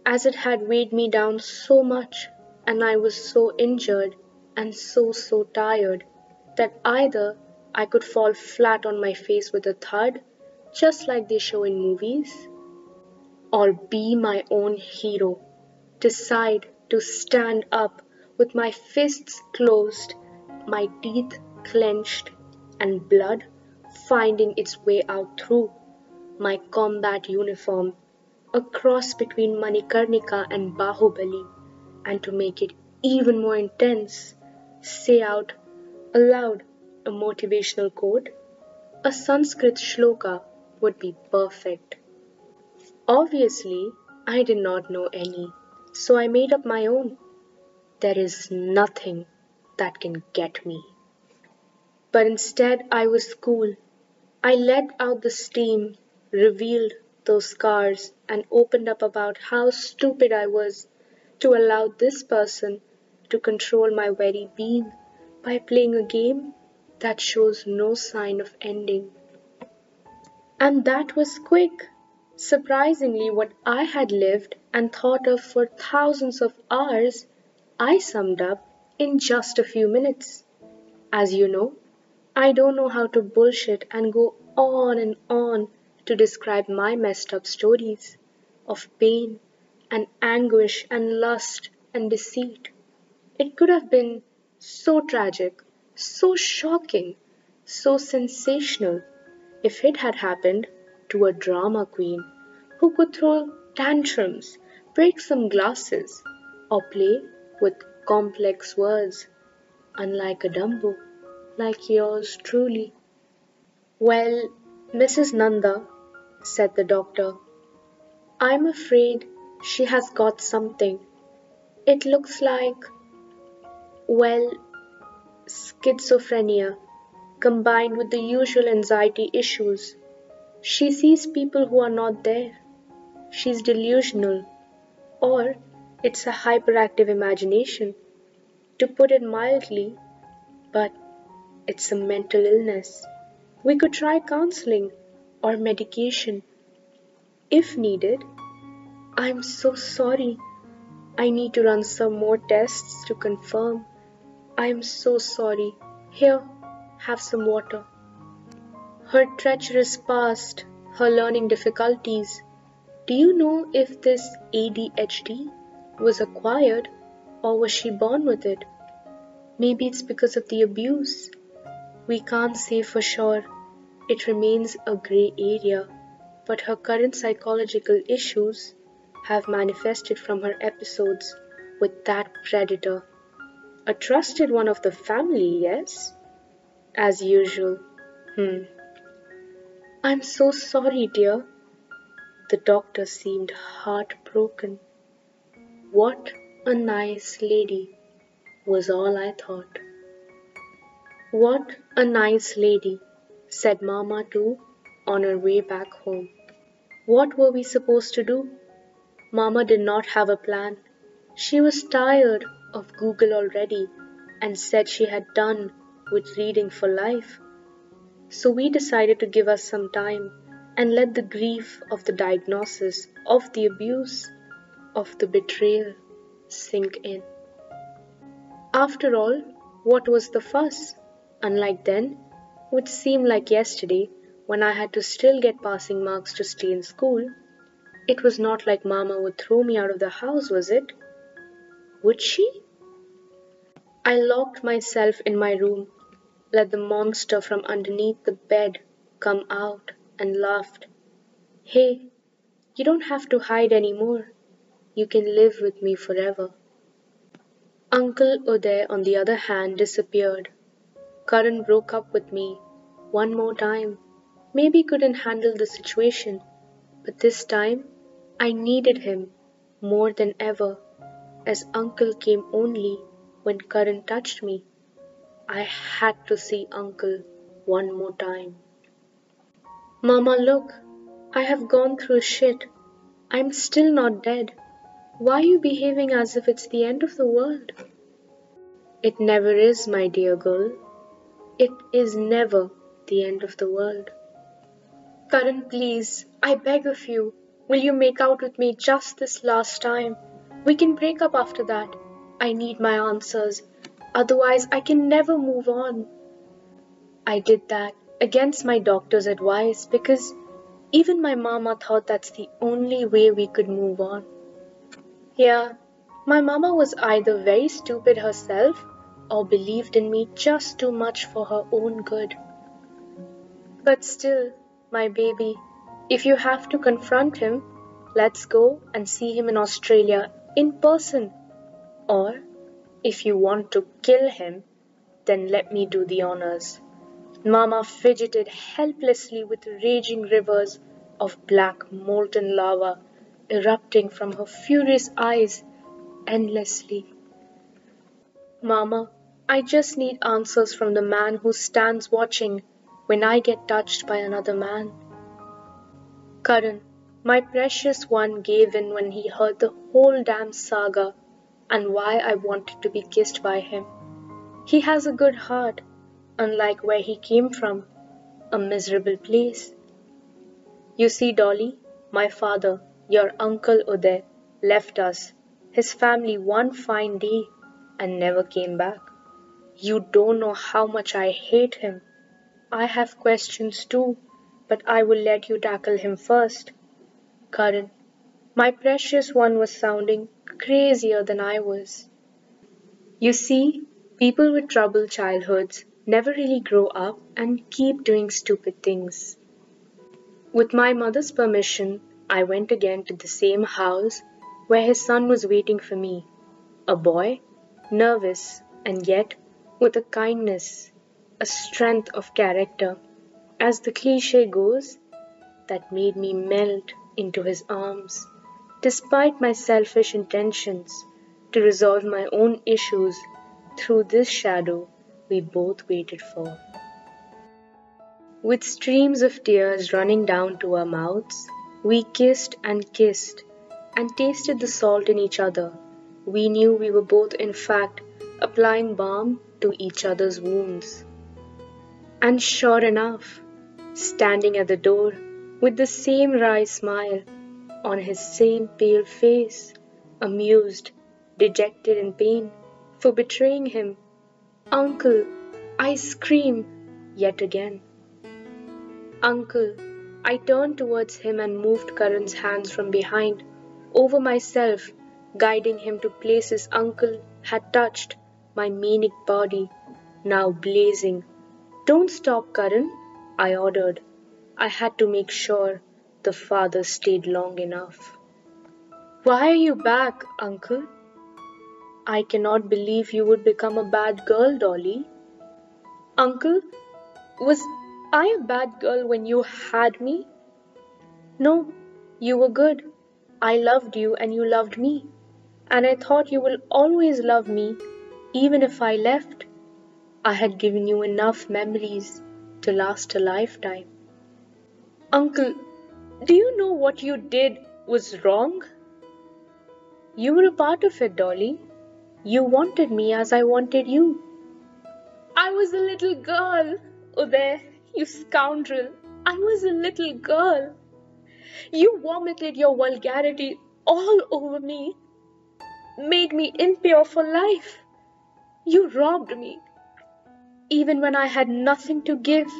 as it had weighed me down so much, and I was so injured and so, so tired that either I could fall flat on my face with a thud, just like they show in movies, or be my own hero, decide to stand up with my fists closed, my teeth clenched, and blood finding its way out through my combat uniform a cross between Manikarnika and Bahubali, and to make it even more intense, say out aloud a motivational quote, a Sanskrit shloka would be perfect. Obviously, I did not know any, so I made up my own. There is nothing that can get me. But instead, I was cool. I let out the steam, revealed those scars and opened up about how stupid I was to allow this person to control my very being by playing a game that shows no sign of ending. And that was quick. Surprisingly, what I had lived and thought of for thousands of hours, I summed up in just a few minutes. As you know, I don't know how to bullshit and go on and on to describe my messed up stories of pain and anguish and lust and deceit. It could have been so tragic, so shocking, so sensational if it had happened to a drama queen who could throw tantrums, break some glasses, or play with complex words, unlike a Dumbo, like yours truly. Well, Mrs. Nanda said the doctor. I'm afraid she has got something. It looks like, well, schizophrenia combined with the usual anxiety issues. She sees people who are not there. She's delusional. Or it's a hyperactive imagination. To put it mildly, but it's a mental illness. We could try counseling or medication if needed. I'm so sorry. I need to run some more tests to confirm. I'm so sorry. Here, have some water. Her treacherous past, her learning difficulties. Do you know if this ADHD was acquired or was she born with it? Maybe it's because of the abuse. We can't say for sure. It remains a grey area, but her current psychological issues have manifested from her episodes with that predator. A trusted one of the family, yes? As usual. Hmm. I'm so sorry, dear. The doctor seemed heartbroken. What a nice lady, was all I thought. What a nice lady, said Mamma too on her way back home. What were we supposed to do? Mamma did not have a plan. She was tired of Google already and said she had done with reading for life. So we decided to give us some time and let the grief of the diagnosis, of the abuse, of the betrayal sink in. After all, what was the fuss? Unlike then, which seemed like yesterday when I had to still get passing marks to stay in school, it was not like Mamma would throw me out of the house, was it? Would she? I locked myself in my room, let the monster from underneath the bed come out, and laughed. Hey, you don't have to hide any more. You can live with me forever. Uncle Uday, on the other hand, disappeared. Karan broke up with me one more time. Maybe couldn't handle the situation, but this time I needed him more than ever, as Uncle came only when Karan touched me. I had to see Uncle one more time. Mama, look, I have gone through shit. I'm still not dead. Why are you behaving as if it's the end of the world? It never is, my dear girl. It is never the end of the world. Karan, please, I beg of you, will you make out with me just this last time? We can break up after that. I need my answers. Otherwise, I can never move on. I did that against my doctor's advice because even my mama thought that's the only way we could move on. Yeah, my mama was either very stupid herself or believed in me just too much for her own good. But still, my baby, if you have to confront him, let's go and see him in Australia in person. Or, if you want to kill him, then let me do the honors. Mama fidgeted helplessly with raging rivers of black molten lava erupting from her furious eyes endlessly. Mama, I just need answers from the man who stands watching when I get touched by another man. Karan, my precious one gave in when he heard the whole damn saga and why I wanted to be kissed by him. He has a good heart, unlike where he came from, a miserable place. You see, Dolly, my father, your uncle Uday, left us, his family, one fine day and never came back. You don't know how much I hate him. I have questions too, but I will let you tackle him first. Karan, my precious one was sounding crazier than I was. You see, people with troubled childhoods never really grow up and keep doing stupid things. With my mother's permission, I went again to the same house where his son was waiting for me. A boy, nervous and yet with a kindness, a strength of character, as the cliche goes, that made me melt into his arms, despite my selfish intentions to resolve my own issues through this shadow we both waited for. With streams of tears running down to our mouths, we kissed and kissed and tasted the salt in each other. We knew we were both, in fact, applying balm to each other's wounds. And sure enough, standing at the door with the same wry smile on his same pale face, amused, dejected in pain for betraying him. Uncle, I scream yet again. Uncle, I turned towards him and moved Karan's hands from behind, over myself, guiding him to places uncle had touched my manic body, now blazing. Don't stop, Karan, I ordered. I had to make sure the father stayed long enough. Why are you back, uncle? I cannot believe you would become a bad girl, Dolly. Uncle, was I a bad girl when you had me? No, you were good. I loved you and you loved me. And I thought you will always love me, even if I left. I had given you enough memories to last a lifetime. Uncle, do you know what you did was wrong? You were a part of it, Dolly. You wanted me as I wanted you. I was a little girl, oh, Uday, you scoundrel. I was a little girl. You vomited your vulgarity all over me, made me impure for life. You robbed me. Even when I had nothing to give,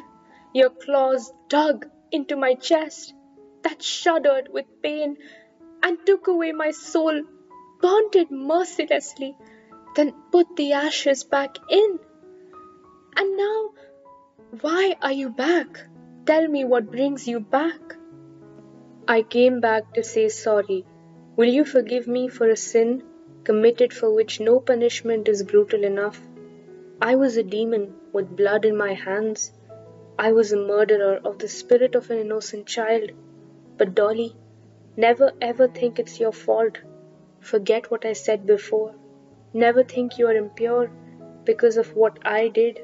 your claws dug into my chest that shuddered with pain and took away my soul, burnt it mercilessly, then put the ashes back in. And now, why are you back? Tell me what brings you back. I came back to say sorry. Will you forgive me for a sin committed for which no punishment is brutal enough? I was a demon with blood in my hands. I was a murderer of the spirit of an innocent child. But Dolly, never ever think it's your fault. Forget what I said before. Never think you are impure because of what I did.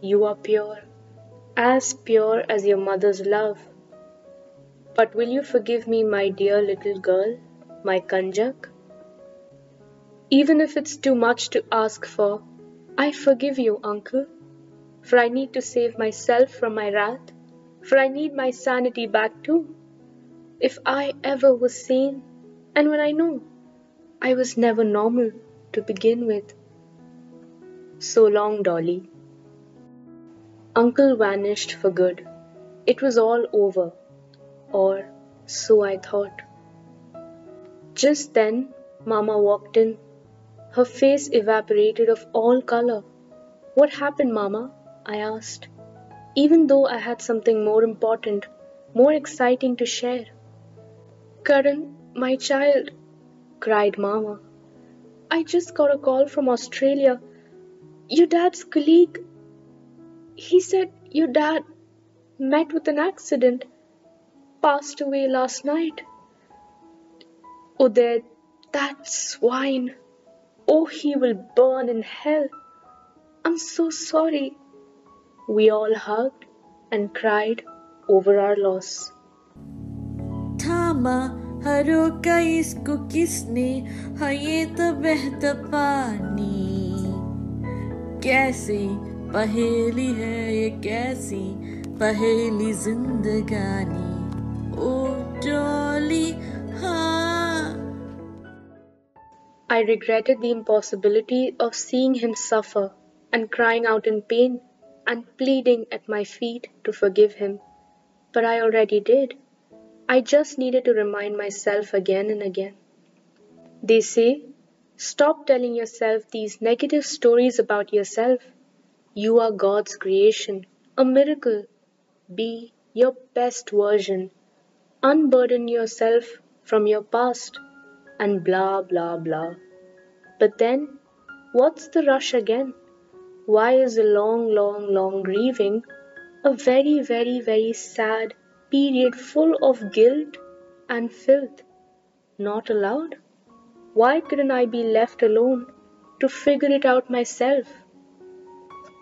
You are pure, as pure as your mother's love. But will you forgive me, my dear little girl, my Kanjak? Even if it's too much to ask for, I forgive you, uncle. For I need to save myself from my wrath, for I need my sanity back too. If I ever was sane, and when I know I was never normal to begin with. So long, Dolly. Uncle vanished for good. It was all over, or so I thought. Just then, Mamma walked in. Her face evaporated of all color. What happened, Mamma? I asked, even though I had something more important, more exciting to share. Karan, my child, cried Mamma. I just got a call from Australia. Your dad's colleague. He said your dad met with an accident, passed away last night. Oh, Uday, that swine. Oh, he will burn in hell. I'm so sorry We all hugged and cried over our loss. थामा हरो का इसको किसने हाँ ये तो बहता पानी कैसी पहेली है ये कैसी पहेली जिंदगानी ओ डॉली हाँ I regretted the impossibility of seeing him suffer and crying out in pain and pleading at my feet to forgive him. But I already did. I just needed to remind myself again and again. They say, stop telling yourself these negative stories about yourself. You are God's creation, a miracle. Be your best version. Unburden yourself from your past and blah blah blah. But then, what's the rush again? Why is a long, long, long grieving a very, very, very sad period full of guilt and filth? Not allowed? Why couldn't I be left alone to figure it out myself?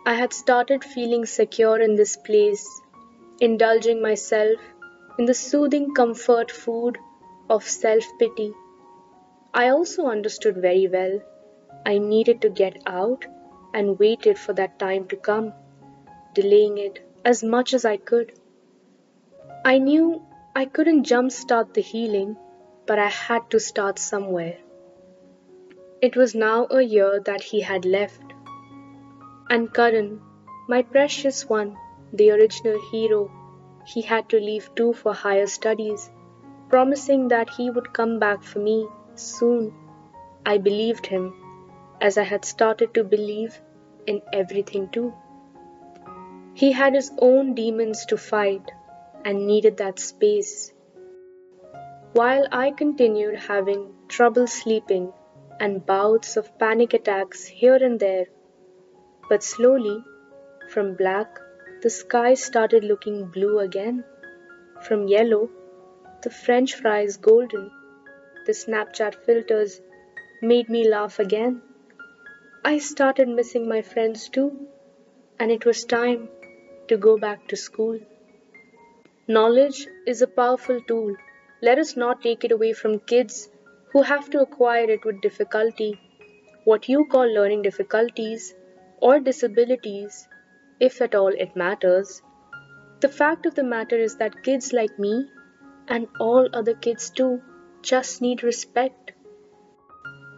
I had started feeling secure in this place, indulging myself in the soothing comfort food of self pity. I also understood very well I needed to get out and waited for that time to come, delaying it as much as I could. I knew I couldn't jumpstart the healing, but I had to start somewhere. It was now a year that he had left. And Karan, my precious one, the original hero, he had to leave too for higher studies, promising that he would come back for me soon. I believed him, as I had started to believe in everything too. He had his own demons to fight and needed that space. While I continued having trouble sleeping and bouts of panic attacks here and there, but slowly, from black, the sky started looking blue again. From yellow, the french fries golden. The Snapchat filters made me laugh again. I started missing my friends too, and it was time to go back to school. Knowledge is a powerful tool. Let us not take it away from kids who have to acquire it with difficulty. What you call learning difficulties or disabilities, if at all it matters. The fact of the matter is that kids like me and all other kids too just need respect.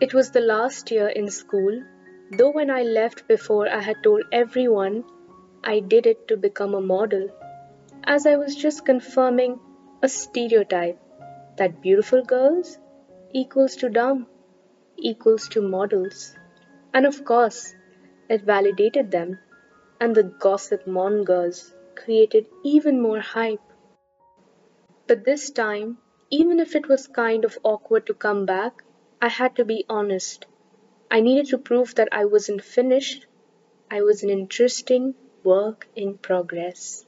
It was the last year in school, though when I left before I had told everyone I did it to become a model, as I was just confirming a stereotype that beautiful girls equals to dumb equals to models. And of course, it validated them, and the gossip mongers created even more hype. But this time, even if it was kind of awkward to come back, I had to be honest. I needed to prove that I wasn't finished. I was an interesting work in progress.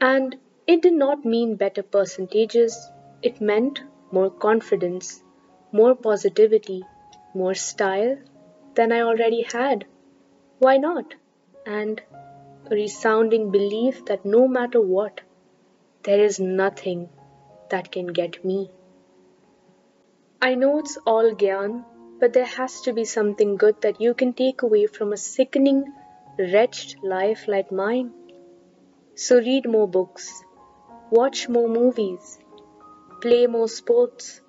And it did not mean better percentages, it meant more confidence, more positivity, more style than I already had. Why not? And a resounding belief that no matter what, there is nothing that can get me. I know it's all gyan, but there has to be something good that you can take away from a sickening, wretched life like mine. So read more books, watch more movies, play more sports,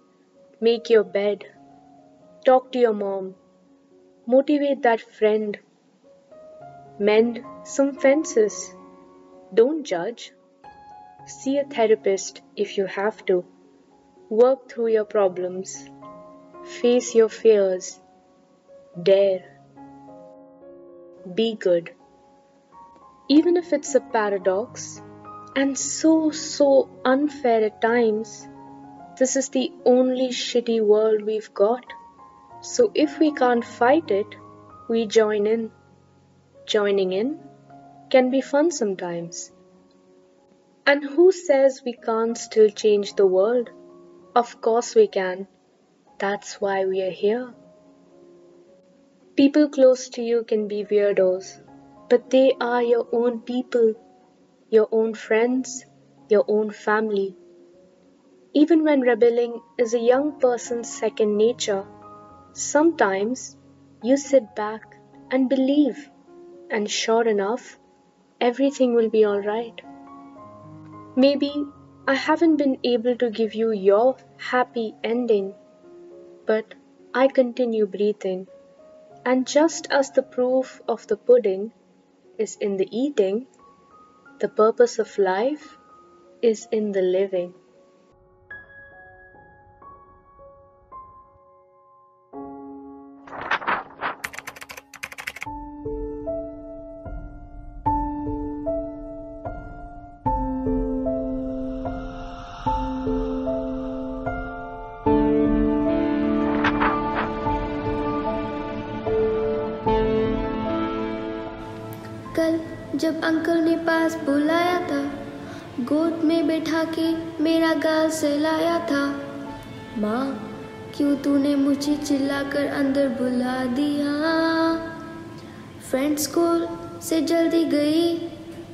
make your bed, talk to your mom, motivate that friend, mend some fences, don't judge, see a therapist if you have to, work through your problems, face your fears, dare, be good. Even if it's a paradox and so, so unfair at times, this is the only shitty world we've got. So if we can't fight it, we join in. Joining in can be fun sometimes. And who says we can't still change the world? Of course we can. That's why we are here. People close to you can be weirdos, but they are your own people, your own friends, your own family. Even when rebelling is a young person's second nature, sometimes you sit back and believe, and sure enough, everything will be alright. Maybe I haven't been able to give you your happy ending, but I continue breathing. And just as the proof of the pudding is in the eating, the purpose of life is in the living. जब uncle ने पास बुलाया था, गोद में बैठा के मेरा गाल सहलाया था। माँ, क्यों तूने मुझे चिल्लाकर अंदर बुला दिया? फ्रेंड स्कूल से जल्दी गई।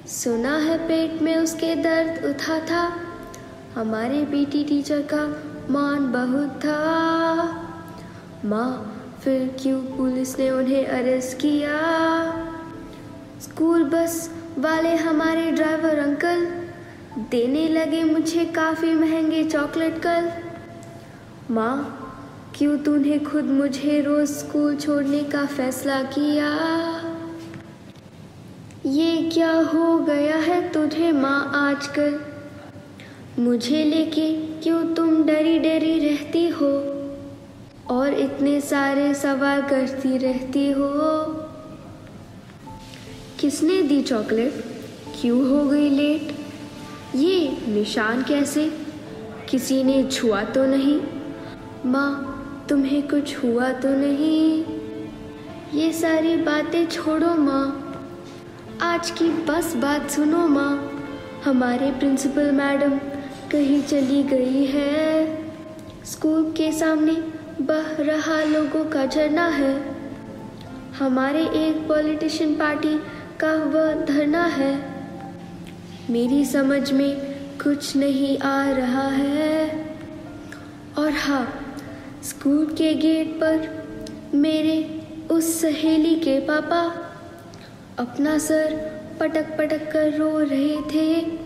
सुना है पेट में उसके दर्द उठा था। हमारे पीटी टीचर का मान बहुत था। माँ, फिर क्यों पुलिस ने उन्हें अरेस्ट किया? स्कूल बस वाले हमारे ड्राइवर अंकल, देने लगे मुझे काफ़ी महँगे चॉकलेट कल। माँ, क्यों तूने खुद मुझे रोज़ स्कूल छोड़ने का फैसला किया? ये क्या हो गया है तुझे माँ आजकल? मुझे लेके क्यों तुम डरी डरी रहती हो? और इतने सारे सवाल करती रहती हो? किसने दी चॉकलेट? क्यों हो गई लेट? ये निशान कैसे? किसी ने छुआ तो नहीं? माँ, तुम्हें कुछ हुआ तो नहीं? ये सारी बातें छोड़ो माँ। आज की बस बात सुनो माँ। हमारे प्रिंसिपल मैडम कहीं चली गई है। स्कूल के सामने बह रहा लोगों का झरना है। हमारे एक पॉलिटिशियन पार्टी का वह धरना है। मेरी समझ में कुछ नहीं आ रहा है। और हाँ स्कूल के गेट पर मेरे उस सहेली के पापा अपना सर पटक पटक कर रो रहे थे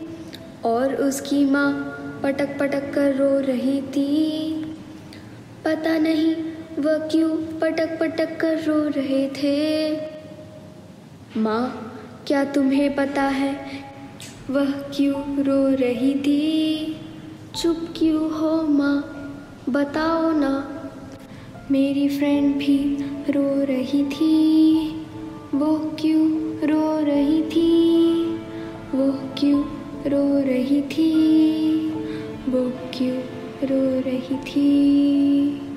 और उसकी माँ पटक पटक कर रो रही थी। पता नहीं वह क्यों पटक पटक कर रो रहे थे। माँ, क्या तुम्हें पता है वह क्यों रो रही थी? चुप क्यों हो माँ, बताओ ना। मेरी फ्रेंड भी रो रही थी, वो क्यों रो रही थी? वो क्यों रो रही थी, वो क्यों रो रही थी?